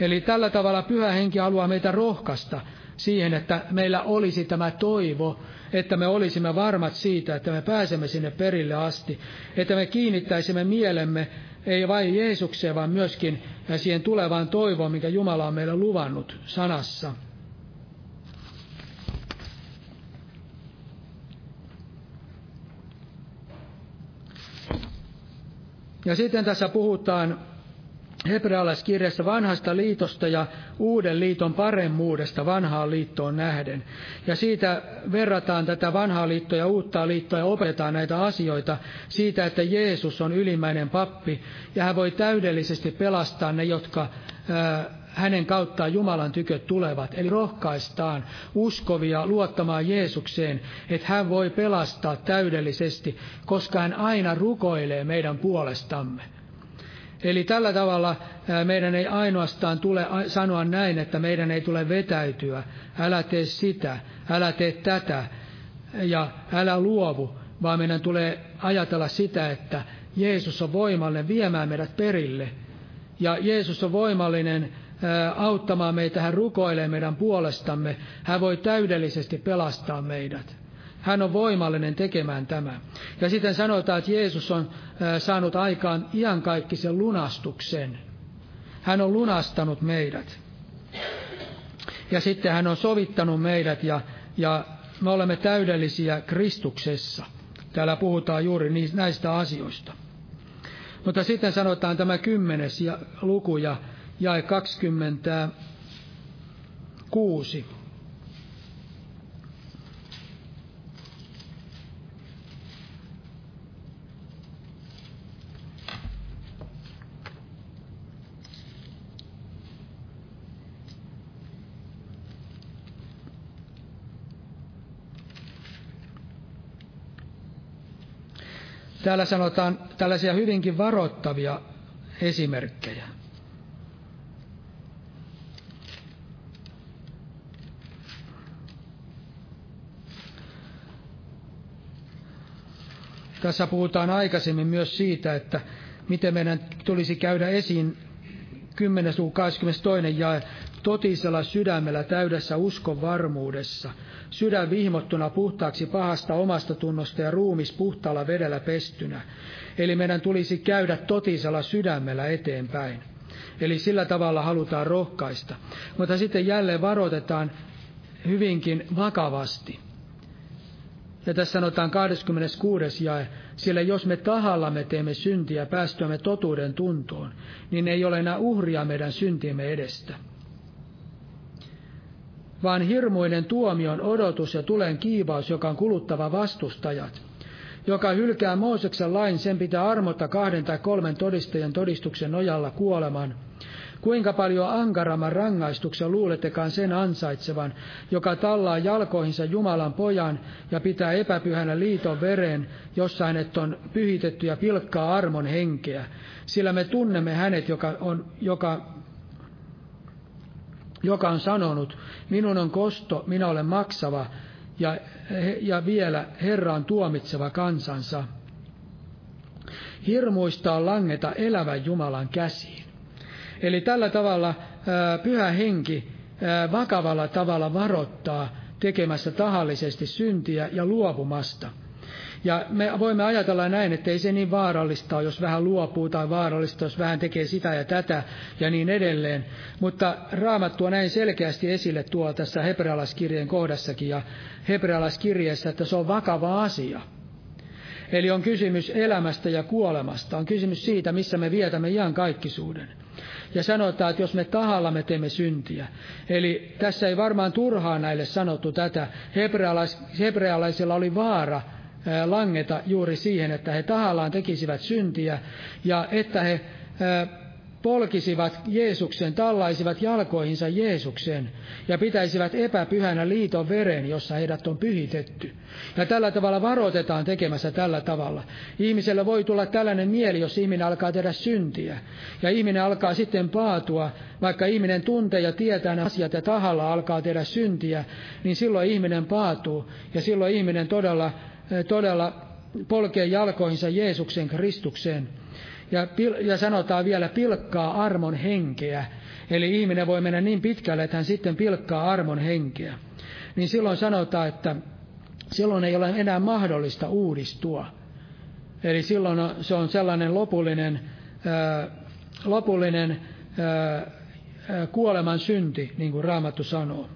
Eli tällä tavalla pyhä henki haluaa meitä rohkaista siihen, että meillä olisi tämä toivo, että me olisimme varmat siitä, että me pääsemme sinne perille asti, että me kiinnittäisimme mielemme ei vain Jeesukseen, vaan myöskin siihen tulevaan toivoon, mikä Jumala on meille luvannut sanassa. Ja sitten tässä puhutaan hebrealaiskirjassa vanhasta liitosta ja uuden liiton paremmuudesta vanhaan liittoon nähden. Ja siitä verrataan tätä vanhaa liittoa ja uutta liittoa ja opetetaan näitä asioita siitä, että Jeesus on ylimmäinen pappi ja hän voi täydellisesti pelastaa ne, jotka hänen kauttaan Jumalan tyköt tulevat. Eli rohkaistaan uskovia luottamaan Jeesukseen, että hän voi pelastaa täydellisesti, koska hän aina rukoilee meidän puolestamme. Eli tällä tavalla meidän ei ainoastaan tule sanoa näin, että meidän ei tule vetäytyä. Älä tee sitä, älä tee tätä ja älä luovu, vaan meidän tulee ajatella sitä, että Jeesus on voimallinen viemään meidät perille. Ja Jeesus on voimallinen auttamaan meitä, hän rukoilee meidän puolestamme. Hän voi täydellisesti pelastaa meidät. Hän on voimallinen tekemään tämä. Ja sitten sanotaan, että Jeesus on saanut aikaan iankaikkisen lunastuksen. Hän on lunastanut meidät. Ja sitten hän on sovittanut meidät ja, ja me olemme täydellisiä Kristuksessa. Täällä puhutaan juuri näistä asioista. Mutta sitten sanotaan tämä kymmenes luku ja jae 26. Täällä sanotaan tällaisia hyvinkin varoittavia esimerkkejä. Tässä puhutaan aikaisemmin myös siitä, että miten meidän tulisi käydä esiin 10. 22. jae totisella sydämellä täydessä uskon varmuudessa, sydän vihmottuna puhtaaksi pahasta omasta tunnosta ja ruumis puhtaalla vedellä pestynä. Eli meidän tulisi käydä totisella sydämellä eteenpäin. Eli sillä tavalla halutaan rohkaista. Mutta sitten jälleen varoitetaan hyvinkin vakavasti. Ja tässä sanotaan 26. jae, sillä jos me tahallamme teemme syntiä päästyämme totuuden tuntoon, niin ei ole enää uhria meidän syntiemme edestä. Vaan hirmuinen tuomion odotus ja tulen kiivaus, joka on kuluttava vastustajat. Joka hylkää Mooseksen lain, sen pitää armotta kahden tai kolmen todistajan todistuksen nojalla kuoleman – Kuinka paljon ankaramman rangaistuksen luulettekaan sen ansaitsevan, joka tallaa jalkoihinsa Jumalan pojan ja pitää epäpyhänä liiton veren, jossa hänet on pyhitetty ja pilkkaa armon henkeä. Sillä me tunnemme hänet, joka on, joka, joka on sanonut, minun on kosto, minä olen maksava, ja, ja vielä Herra on tuomitseva kansansa. Hirmuista on langeta elävän Jumalan käsiin. Eli tällä tavalla pyhä henki vakavalla tavalla varoittaa tekemässä tahallisesti syntiä ja luopumasta. Ja me voimme ajatella näin, että ei se niin vaarallista ole, jos vähän luopuu, tai vaarallista, jos vähän tekee sitä ja tätä ja niin edelleen. Mutta Raamat tuo näin selkeästi esille tuo tässä hebrealaiskirjeen kohdassakin ja hebrealaiskirjeessä, että se on vakava asia. Eli on kysymys elämästä ja kuolemasta, on kysymys siitä, missä me vietämme ihan kaikkisuuden ja sanotaan, että jos me tahalla me teemme syntiä. Eli tässä ei varmaan turhaan näille sanottu tätä. Hebrealais, hebrealaisilla oli vaara langeta juuri siihen, että he tahallaan tekisivät syntiä ja että he polkisivat Jeesuksen, tallaisivat jalkoihinsa Jeesuksen ja pitäisivät epäpyhänä liiton veren, jossa heidät on pyhitetty. Ja tällä tavalla varoitetaan tekemässä tällä tavalla. Ihmisellä voi tulla tällainen mieli, jos ihminen alkaa tehdä syntiä. Ja ihminen alkaa sitten paatua, vaikka ihminen tuntee ja tietää nämä asiat ja tahalla alkaa tehdä syntiä, niin silloin ihminen paatuu. Ja silloin ihminen todella, todella polkee jalkoihinsa Jeesuksen Kristukseen. ja, ja sanotaan vielä pilkkaa armon henkeä. Eli ihminen voi mennä niin pitkälle, että hän sitten pilkkaa armon henkeä. Niin silloin sanotaan, että silloin ei ole enää mahdollista uudistua. Eli silloin se on sellainen lopullinen, ää, lopullinen ää, kuoleman synti, niin kuin Raamattu sanoo.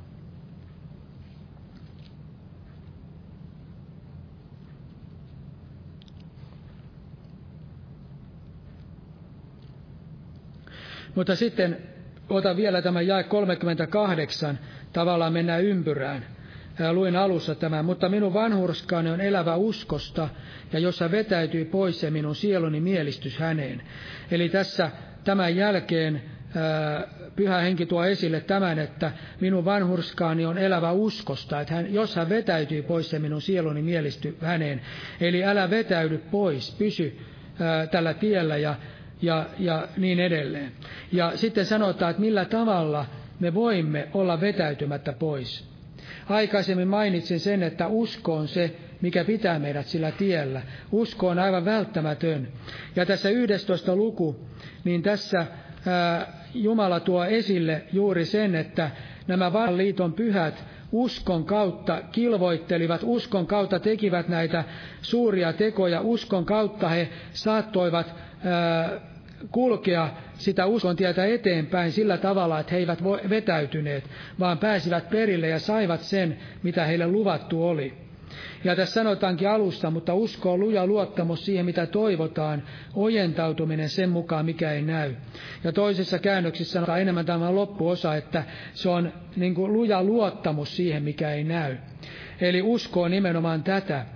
Mutta sitten otan vielä tämä jae 38, tavallaan mennään ympyrään. Luin alussa tämän, mutta minun vanhurskaani on elävä uskosta, ja jossa vetäytyy pois se minun sieluni mielistys häneen. Eli tässä tämän jälkeen pyhä henki tuo esille tämän, että minun vanhurskaani on elävä uskosta, että hän, jos hän vetäytyy pois, se minun sieluni mielisty häneen. Eli älä vetäydy pois, pysy tällä tiellä ja, ja, ja niin edelleen. Ja sitten sanotaan, että millä tavalla me voimme olla vetäytymättä pois. Aikaisemmin mainitsin sen, että usko on se, mikä pitää meidät sillä tiellä. Usko on aivan välttämätön. Ja tässä 11 luku, niin tässä ää, Jumala tuo esille juuri sen, että nämä liiton pyhät uskon kautta kilvoittelivat, uskon kautta tekivät näitä suuria tekoja, uskon kautta he saattoivat kulkea sitä uskon tietä eteenpäin sillä tavalla, että he eivät vetäytyneet, vaan pääsivät perille ja saivat sen, mitä heille luvattu oli. Ja tässä sanotaankin alusta, mutta usko on luja luottamus siihen, mitä toivotaan, ojentautuminen sen mukaan, mikä ei näy. Ja toisessa käännöksissä sanotaan enemmän tämä loppuosa, että se on niin kuin luja luottamus siihen, mikä ei näy. Eli usko on nimenomaan tätä.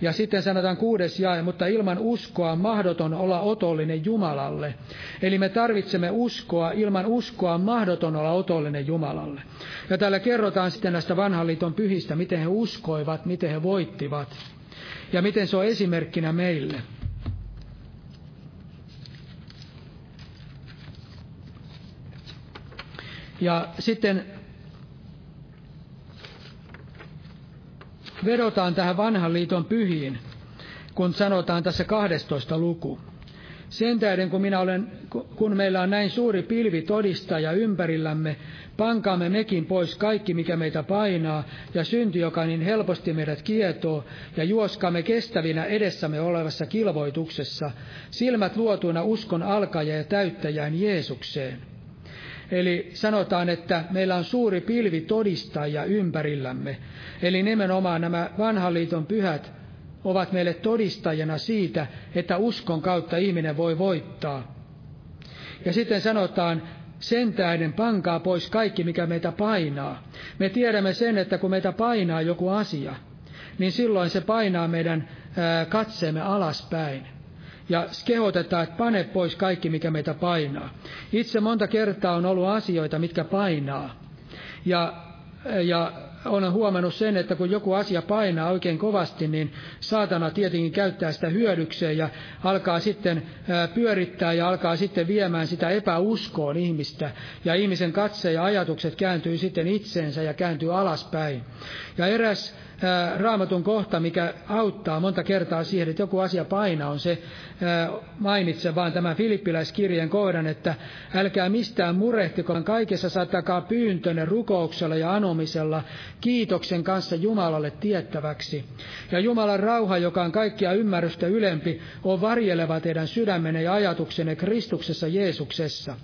Ja sitten sanotaan kuudes jae, mutta ilman uskoa on mahdoton olla otollinen Jumalalle. Eli me tarvitsemme uskoa, ilman uskoa on mahdoton olla otollinen Jumalalle. Ja täällä kerrotaan sitten näistä vanhan liiton pyhistä, miten he uskoivat, miten he voittivat. Ja miten se on esimerkkinä meille. Ja sitten vedotaan tähän vanhan liiton pyhiin, kun sanotaan tässä 12 luku. Sen tähden, kun, minä olen, kun meillä on näin suuri pilvi todistaja ympärillämme, pankaamme mekin pois kaikki, mikä meitä painaa, ja synti, joka niin helposti meidät kietoo, ja juoskaamme kestävinä edessämme olevassa kilvoituksessa, silmät luotuina uskon alkaja ja täyttäjään Jeesukseen. Eli sanotaan, että meillä on suuri pilvi todistajia ympärillämme. Eli nimenomaan nämä vanhan liiton pyhät ovat meille todistajana siitä, että uskon kautta ihminen voi voittaa. Ja sitten sanotaan, sen tähden pankaa pois kaikki, mikä meitä painaa. Me tiedämme sen, että kun meitä painaa joku asia, niin silloin se painaa meidän katseemme alaspäin ja kehotetaan, että pane pois kaikki, mikä meitä painaa. Itse monta kertaa on ollut asioita, mitkä painaa. Ja, ja olen huomannut sen, että kun joku asia painaa oikein kovasti, niin saatana tietenkin käyttää sitä hyödykseen ja alkaa sitten pyörittää ja alkaa sitten viemään sitä epäuskoon ihmistä. Ja ihmisen katse ja ajatukset kääntyy sitten itseensä ja kääntyy alaspäin. Ja eräs raamatun kohta, mikä auttaa monta kertaa siihen, että joku asia painaa, on se, mainitse vaan tämän filippiläiskirjan kohdan, että älkää mistään murehtiko, kaikessa saattakaa pyyntönne rukouksella ja anomisella kiitoksen kanssa Jumalalle tiettäväksi. Ja Jumalan rauha, joka on kaikkia ymmärrystä ylempi, on varjeleva teidän sydämenne ja ajatuksenne Kristuksessa Jeesuksessa.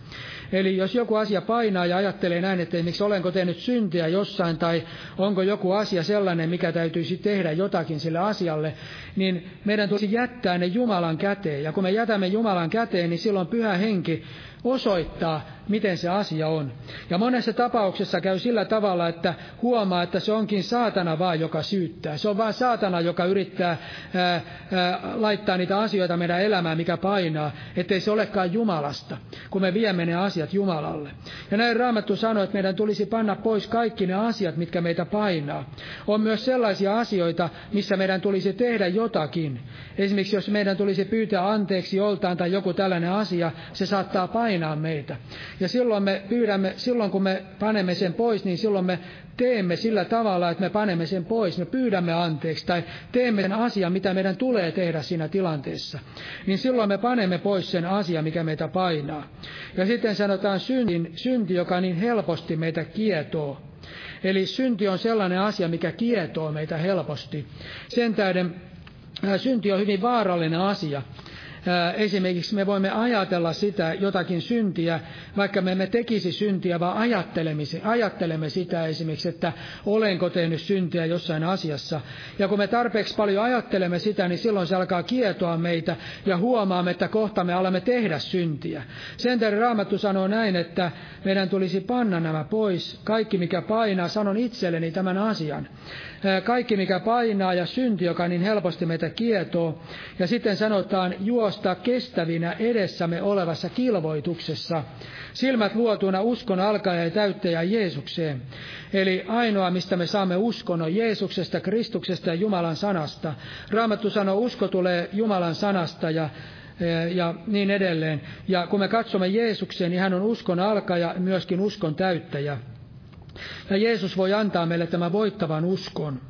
Eli jos joku asia painaa ja ajattelee näin, että miksi olenko tehnyt syntiä jossain tai onko joku asia sellainen, mikä täytyisi tehdä jotakin sille asialle, niin meidän tulisi jättää ne Jumalan käteen. Ja kun me jätämme Jumalan käteen, niin silloin pyhä henki osoittaa, miten se asia on. Ja monessa tapauksessa käy sillä tavalla, että huomaa, että se onkin saatana vaan, joka syyttää. Se on vaan saatana, joka yrittää ää, ää, laittaa niitä asioita meidän elämään, mikä painaa, ettei se olekaan Jumalasta, kun me viemme ne asiat Jumalalle. Ja näin Raamattu sanoi, että meidän tulisi panna pois kaikki ne asiat, mitkä meitä painaa. On myös sellaisia asioita, missä meidän tulisi tehdä jotakin. Esimerkiksi jos meidän tulisi pyytää anteeksi joltain tai joku tällainen asia, se saattaa painaa meitä. Ja silloin me pyydämme, silloin kun me panemme sen pois, niin silloin me teemme sillä tavalla, että me panemme sen pois, me pyydämme anteeksi tai teemme sen asian, mitä meidän tulee tehdä siinä tilanteessa. Niin silloin me panemme pois sen asian, mikä meitä painaa. Ja sitten sanotaan synti, synti joka niin helposti meitä kietoo. Eli synti on sellainen asia, mikä kietoo meitä helposti. Sen tähden synti on hyvin vaarallinen asia esimerkiksi me voimme ajatella sitä jotakin syntiä, vaikka me emme tekisi syntiä, vaan ajattelemme, sitä esimerkiksi, että olenko tehnyt syntiä jossain asiassa. Ja kun me tarpeeksi paljon ajattelemme sitä, niin silloin se alkaa kietoa meitä ja huomaamme, että kohta me alamme tehdä syntiä. Sen tähden Raamattu sanoo näin, että meidän tulisi panna nämä pois. Kaikki mikä painaa, sanon itselleni tämän asian kaikki mikä painaa ja synti, joka niin helposti meitä kietoo. Ja sitten sanotaan juosta kestävinä edessämme olevassa kilvoituksessa. Silmät luotuna uskon alkaja ja täyttäjä Jeesukseen. Eli ainoa, mistä me saamme uskon, on Jeesuksesta, Kristuksesta ja Jumalan sanasta. Raamattu sanoo, usko tulee Jumalan sanasta ja ja niin edelleen. Ja kun me katsomme Jeesukseen, niin hän on uskon alkaja, myöskin uskon täyttäjä. Ja Jeesus voi antaa meille tämän voittavan uskon.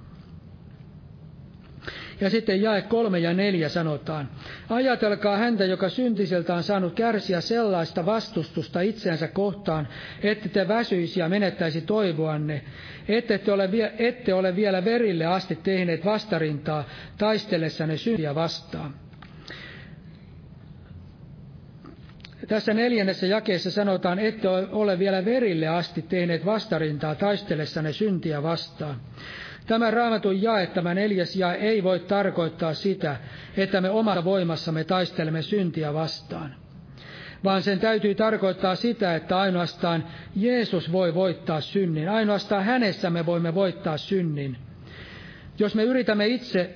Ja sitten jae kolme ja neljä sanotaan. Ajatelkaa häntä, joka syntiseltä on saanut kärsiä sellaista vastustusta itseänsä kohtaan, ette te väsyisi ja menettäisi toivoanne, ette te ole, ette ole vielä verille asti tehneet vastarintaa taistellessanne syntiä vastaan. Tässä neljännessä jakeessa sanotaan, että ole vielä verille asti tehneet vastarintaa taistellessanne syntiä vastaan. Tämä raamatun jae, tämä neljäs jae, ei voi tarkoittaa sitä, että me omassa voimassamme taistelemme syntiä vastaan. Vaan sen täytyy tarkoittaa sitä, että ainoastaan Jeesus voi voittaa synnin. Ainoastaan hänessä me voimme voittaa synnin. Jos me yritämme itse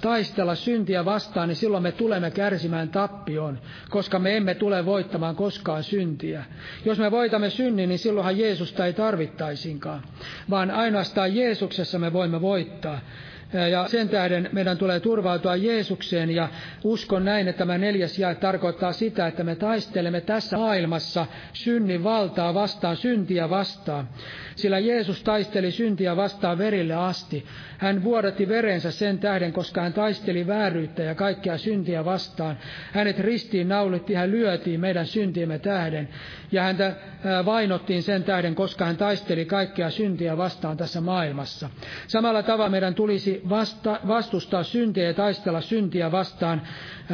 taistella syntiä vastaan, niin silloin me tulemme kärsimään tappioon, koska me emme tule voittamaan koskaan syntiä. Jos me voitamme synnin, niin silloinhan Jeesusta ei tarvittaisinkaan, vaan ainoastaan Jeesuksessa me voimme voittaa. Ja sen tähden meidän tulee turvautua Jeesukseen ja uskon näin, että tämä neljäs jae tarkoittaa sitä, että me taistelemme tässä maailmassa synnin valtaa vastaan, syntiä vastaan. Sillä Jeesus taisteli syntiä vastaan verille asti. Hän vuodatti verensä sen tähden, koska hän taisteli vääryyttä ja kaikkea syntiä vastaan. Hänet ristiin naulittiin, hän lyötiin meidän syntiemme tähden. Ja häntä vainottiin sen tähden, koska hän taisteli kaikkea syntiä vastaan tässä maailmassa. Samalla tavalla meidän tulisi vasta, vastustaa syntiä ja taistella syntiä vastaan.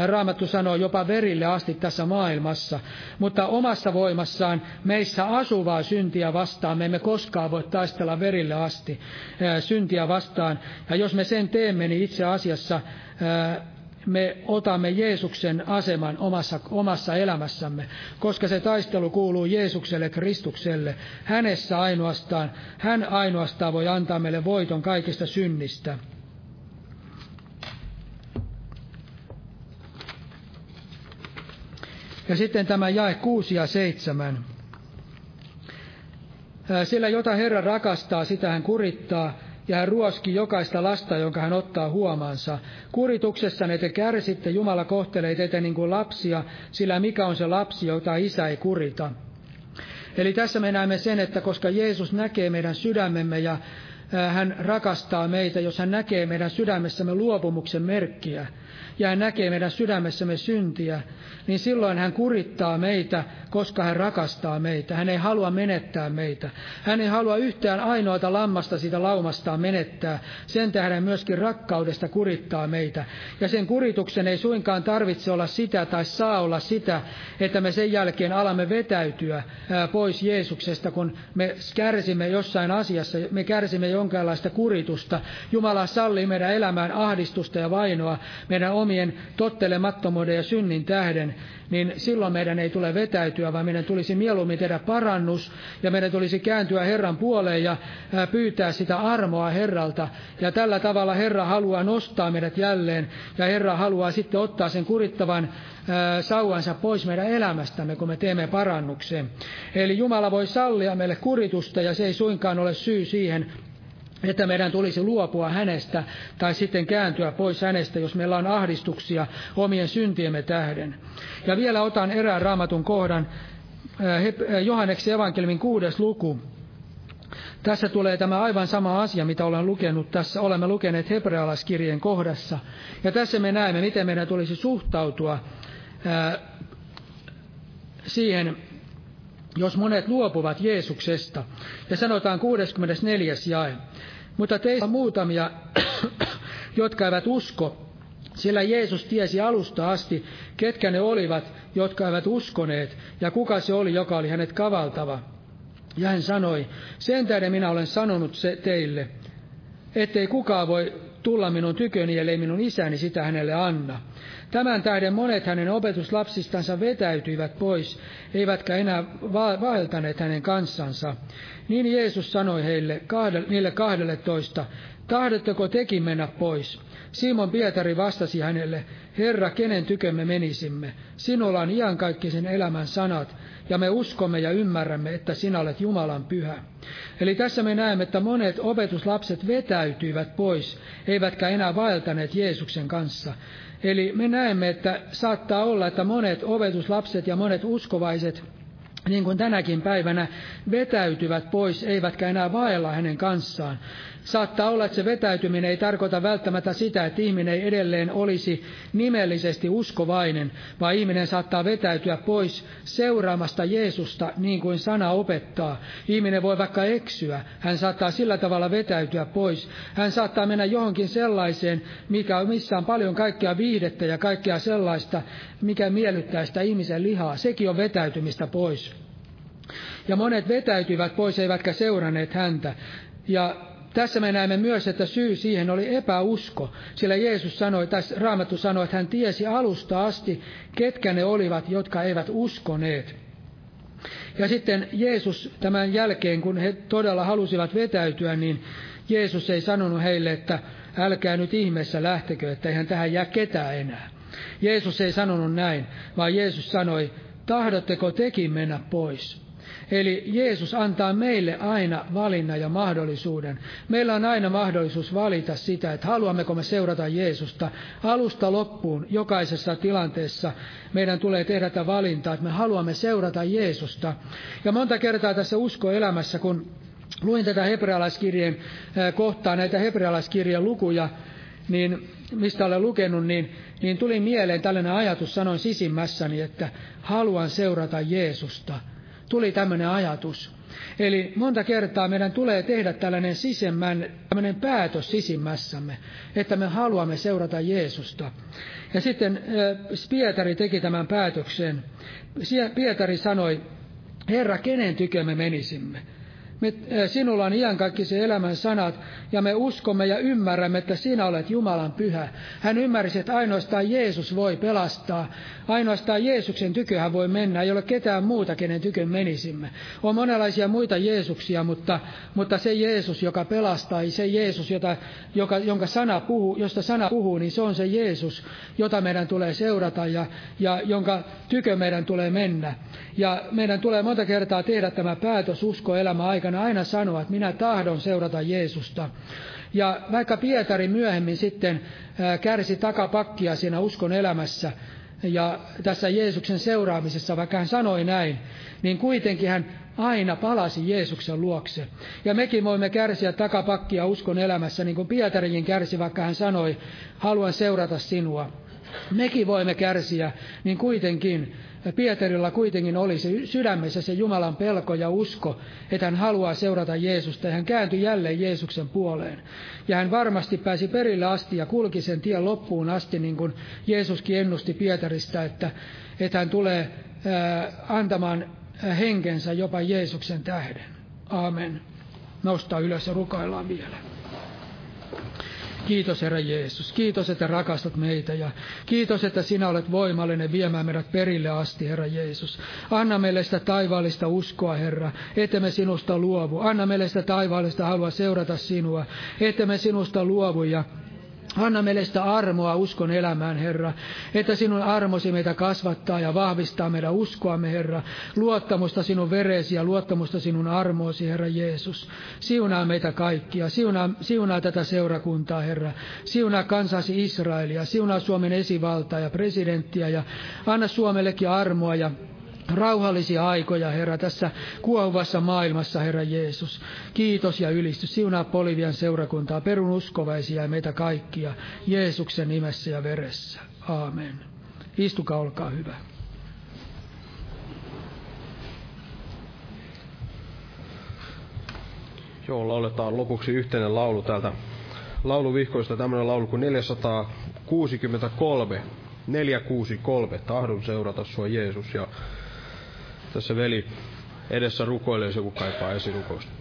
Raamattu sanoo jopa verille asti tässä maailmassa. Mutta omassa voimassaan meissä asuvaa syntiä vastaan me emme koskaan voi taistella verille asti syntiä vastaan. Ja jos me sen teemme, niin itse asiassa me otamme Jeesuksen aseman omassa, omassa elämässämme, koska se taistelu kuuluu Jeesukselle Kristukselle. Hänessä ainoastaan, hän ainoastaan voi antaa meille voiton kaikista synnistä. Ja sitten tämä jae 6 ja 7. Sillä jota Herra rakastaa, sitä hän kurittaa, ja hän ruoski jokaista lasta, jonka hän ottaa huomansa. Kurituksessa te kärsitte, Jumala kohtelee teitä niin kuin lapsia, sillä mikä on se lapsi, jota isä ei kurita. Eli tässä me näemme sen, että koska Jeesus näkee meidän sydämemme ja hän rakastaa meitä, jos hän näkee meidän sydämessämme luopumuksen merkkiä, ja hän näkee meidän sydämessämme syntiä, niin silloin hän kurittaa meitä, koska hän rakastaa meitä. Hän ei halua menettää meitä. Hän ei halua yhtään ainoata lammasta siitä laumastaan menettää. Sen tähden myöskin rakkaudesta kurittaa meitä. Ja sen kurituksen ei suinkaan tarvitse olla sitä tai saa olla sitä, että me sen jälkeen alamme vetäytyä pois Jeesuksesta, kun me kärsimme jossain asiassa, me kärsimme jonkinlaista kuritusta. Jumala sallii meidän elämään ahdistusta ja vainoa meidän omien tottelemattomuuden ja synnin tähden, niin silloin meidän ei tule vetäytyä, vaan meidän tulisi mieluummin tehdä parannus, ja meidän tulisi kääntyä Herran puoleen ja pyytää sitä armoa Herralta. Ja tällä tavalla Herra haluaa nostaa meidät jälleen, ja Herra haluaa sitten ottaa sen kurittavan sauansa pois meidän elämästämme, kun me teemme parannuksen. Eli Jumala voi sallia meille kuritusta, ja se ei suinkaan ole syy siihen, että meidän tulisi luopua hänestä tai sitten kääntyä pois hänestä, jos meillä on ahdistuksia omien syntiemme tähden. Ja vielä otan erään raamatun kohdan Johanneksen evankeliumin kuudes luku. Tässä tulee tämä aivan sama asia, mitä olen lukenut tässä. Olemme lukeneet hebrealaiskirjeen kohdassa. Ja tässä me näemme, miten meidän tulisi suhtautua ää, siihen, jos monet luopuvat Jeesuksesta. Ja sanotaan 64. jae. Mutta teistä on muutamia, jotka eivät usko, sillä Jeesus tiesi alusta asti, ketkä ne olivat, jotka eivät uskoneet, ja kuka se oli, joka oli hänet kavaltava. Ja hän sanoi, sen tähden minä olen sanonut se teille, ettei kukaan voi tulla minun tyköni, ellei minun isäni sitä hänelle anna. Tämän tähden monet hänen opetuslapsistansa vetäytyivät pois, eivätkä enää vaeltaneet hänen kanssansa. Niin Jeesus sanoi heille, kahdelle, niille kahdelle toista, tahdotteko tekin mennä pois? Simon Pietari vastasi hänelle, Herra, kenen tykömme menisimme? Sinulla on iankaikkisen elämän sanat, ja me uskomme ja ymmärrämme, että sinä olet Jumalan pyhä. Eli tässä me näemme, että monet opetuslapset vetäytyivät pois, eivätkä enää vaeltaneet Jeesuksen kanssa. Eli me näemme, että saattaa olla, että monet opetuslapset ja monet uskovaiset niin kuin tänäkin päivänä, vetäytyvät pois, eivätkä enää vaella hänen kanssaan. Saattaa olla, että se vetäytyminen ei tarkoita välttämättä sitä, että ihminen ei edelleen olisi nimellisesti uskovainen, vaan ihminen saattaa vetäytyä pois seuraamasta Jeesusta niin kuin sana opettaa. Ihminen voi vaikka eksyä, hän saattaa sillä tavalla vetäytyä pois. Hän saattaa mennä johonkin sellaiseen, mikä, on paljon kaikkea viihdettä ja kaikkea sellaista, mikä miellyttää sitä ihmisen lihaa. Sekin on vetäytymistä pois. Ja monet vetäytyivät pois, eivätkä seuranneet häntä. Ja tässä me näemme myös, että syy siihen oli epäusko, sillä Jeesus sanoi, tässä Raamattu sanoi, että hän tiesi alusta asti, ketkä ne olivat, jotka eivät uskoneet. Ja sitten Jeesus tämän jälkeen, kun he todella halusivat vetäytyä, niin Jeesus ei sanonut heille, että älkää nyt ihmeessä lähtekö, että eihän tähän jää ketään enää. Jeesus ei sanonut näin, vaan Jeesus sanoi, tahdotteko tekin mennä pois? Eli Jeesus antaa meille aina valinnan ja mahdollisuuden. Meillä on aina mahdollisuus valita sitä, että haluammeko me seurata Jeesusta alusta loppuun jokaisessa tilanteessa. Meidän tulee tehdä tätä valintaa, että me haluamme seurata Jeesusta. Ja monta kertaa tässä uskoelämässä, kun luin tätä hebrealaiskirjeen kohtaa, näitä hebrealaiskirjan lukuja, niin mistä olen lukenut, niin, niin tuli mieleen tällainen ajatus, sanoin sisimmässäni, että haluan seurata Jeesusta tuli tämmöinen ajatus. Eli monta kertaa meidän tulee tehdä tällainen sisemmän, tämmöinen päätös sisimmässämme, että me haluamme seurata Jeesusta. Ja sitten Pietari teki tämän päätöksen. Pietari sanoi, Herra, kenen tykö me menisimme? Me, äh, sinulla on iankaikkisen elämän sanat, ja me uskomme ja ymmärrämme, että sinä olet Jumalan pyhä. Hän ymmärsi, että ainoastaan Jeesus voi pelastaa. Ainoastaan Jeesuksen tykö hän voi mennä, ei ole ketään muuta, kenen tykön menisimme. On monenlaisia muita Jeesuksia, mutta, mutta se Jeesus, joka pelastaa, se Jeesus, jota, joka, jonka sana puhuu, josta sana puhuu, niin se on se Jeesus, jota meidän tulee seurata ja, ja jonka tykö meidän tulee mennä. Ja meidän tulee monta kertaa tehdä tämä päätös uskoelämä aikana, aina sanoa, että minä tahdon seurata Jeesusta. Ja vaikka Pietari myöhemmin sitten kärsi takapakkia siinä uskon elämässä, ja tässä Jeesuksen seuraamisessa, vaikka hän sanoi näin, niin kuitenkin hän aina palasi Jeesuksen luokse. Ja mekin voimme kärsiä takapakkia uskon elämässä, niin kuin Pietarikin kärsi, vaikka hän sanoi, haluan seurata sinua. Mekin voimme kärsiä, niin kuitenkin Pietarilla kuitenkin oli se sydämessä se Jumalan pelko ja usko, että hän haluaa seurata Jeesusta, ja hän kääntyi jälleen Jeesuksen puoleen. Ja hän varmasti pääsi perille asti ja kulki sen tien loppuun asti, niin kuin Jeesuskin ennusti Pietarista, että, että hän tulee ää, antamaan henkensä jopa Jeesuksen tähden. Aamen. Nostaa ylös ja rukoillaan vielä. Kiitos Herra Jeesus. Kiitos, että rakastat meitä ja kiitos, että sinä olet voimallinen viemään meidät perille asti, Herra Jeesus. Anna meille sitä taivaallista uskoa, Herra, että me sinusta luovu. Anna meille sitä taivaallista halua seurata sinua, että me sinusta luovu ja Anna meille sitä armoa uskon elämään, Herra, että sinun armosi meitä kasvattaa ja vahvistaa meidän uskoamme, Herra, luottamusta sinun veresi ja luottamusta sinun armoosi, Herra Jeesus. Siunaa meitä kaikkia, siunaa, siunaa tätä seurakuntaa, Herra, siunaa kansasi Israelia, siunaa Suomen esivaltaa ja presidenttiä ja anna Suomellekin armoa ja rauhallisia aikoja, Herra, tässä kuohuvassa maailmassa, Herra Jeesus. Kiitos ja ylistys. Siunaa Polivian seurakuntaa, perun uskovaisia ja meitä kaikkia, Jeesuksen nimessä ja veressä. Aamen. Istukaa, olkaa hyvä. Joo, lauletaan lopuksi yhteinen laulu täältä lauluvihkoista, tämmöinen laulu kuin 463. 463, tahdon seurata sua Jeesus. Ja tässä veli edessä rukoilee, jos joku kaipaa esirukousta.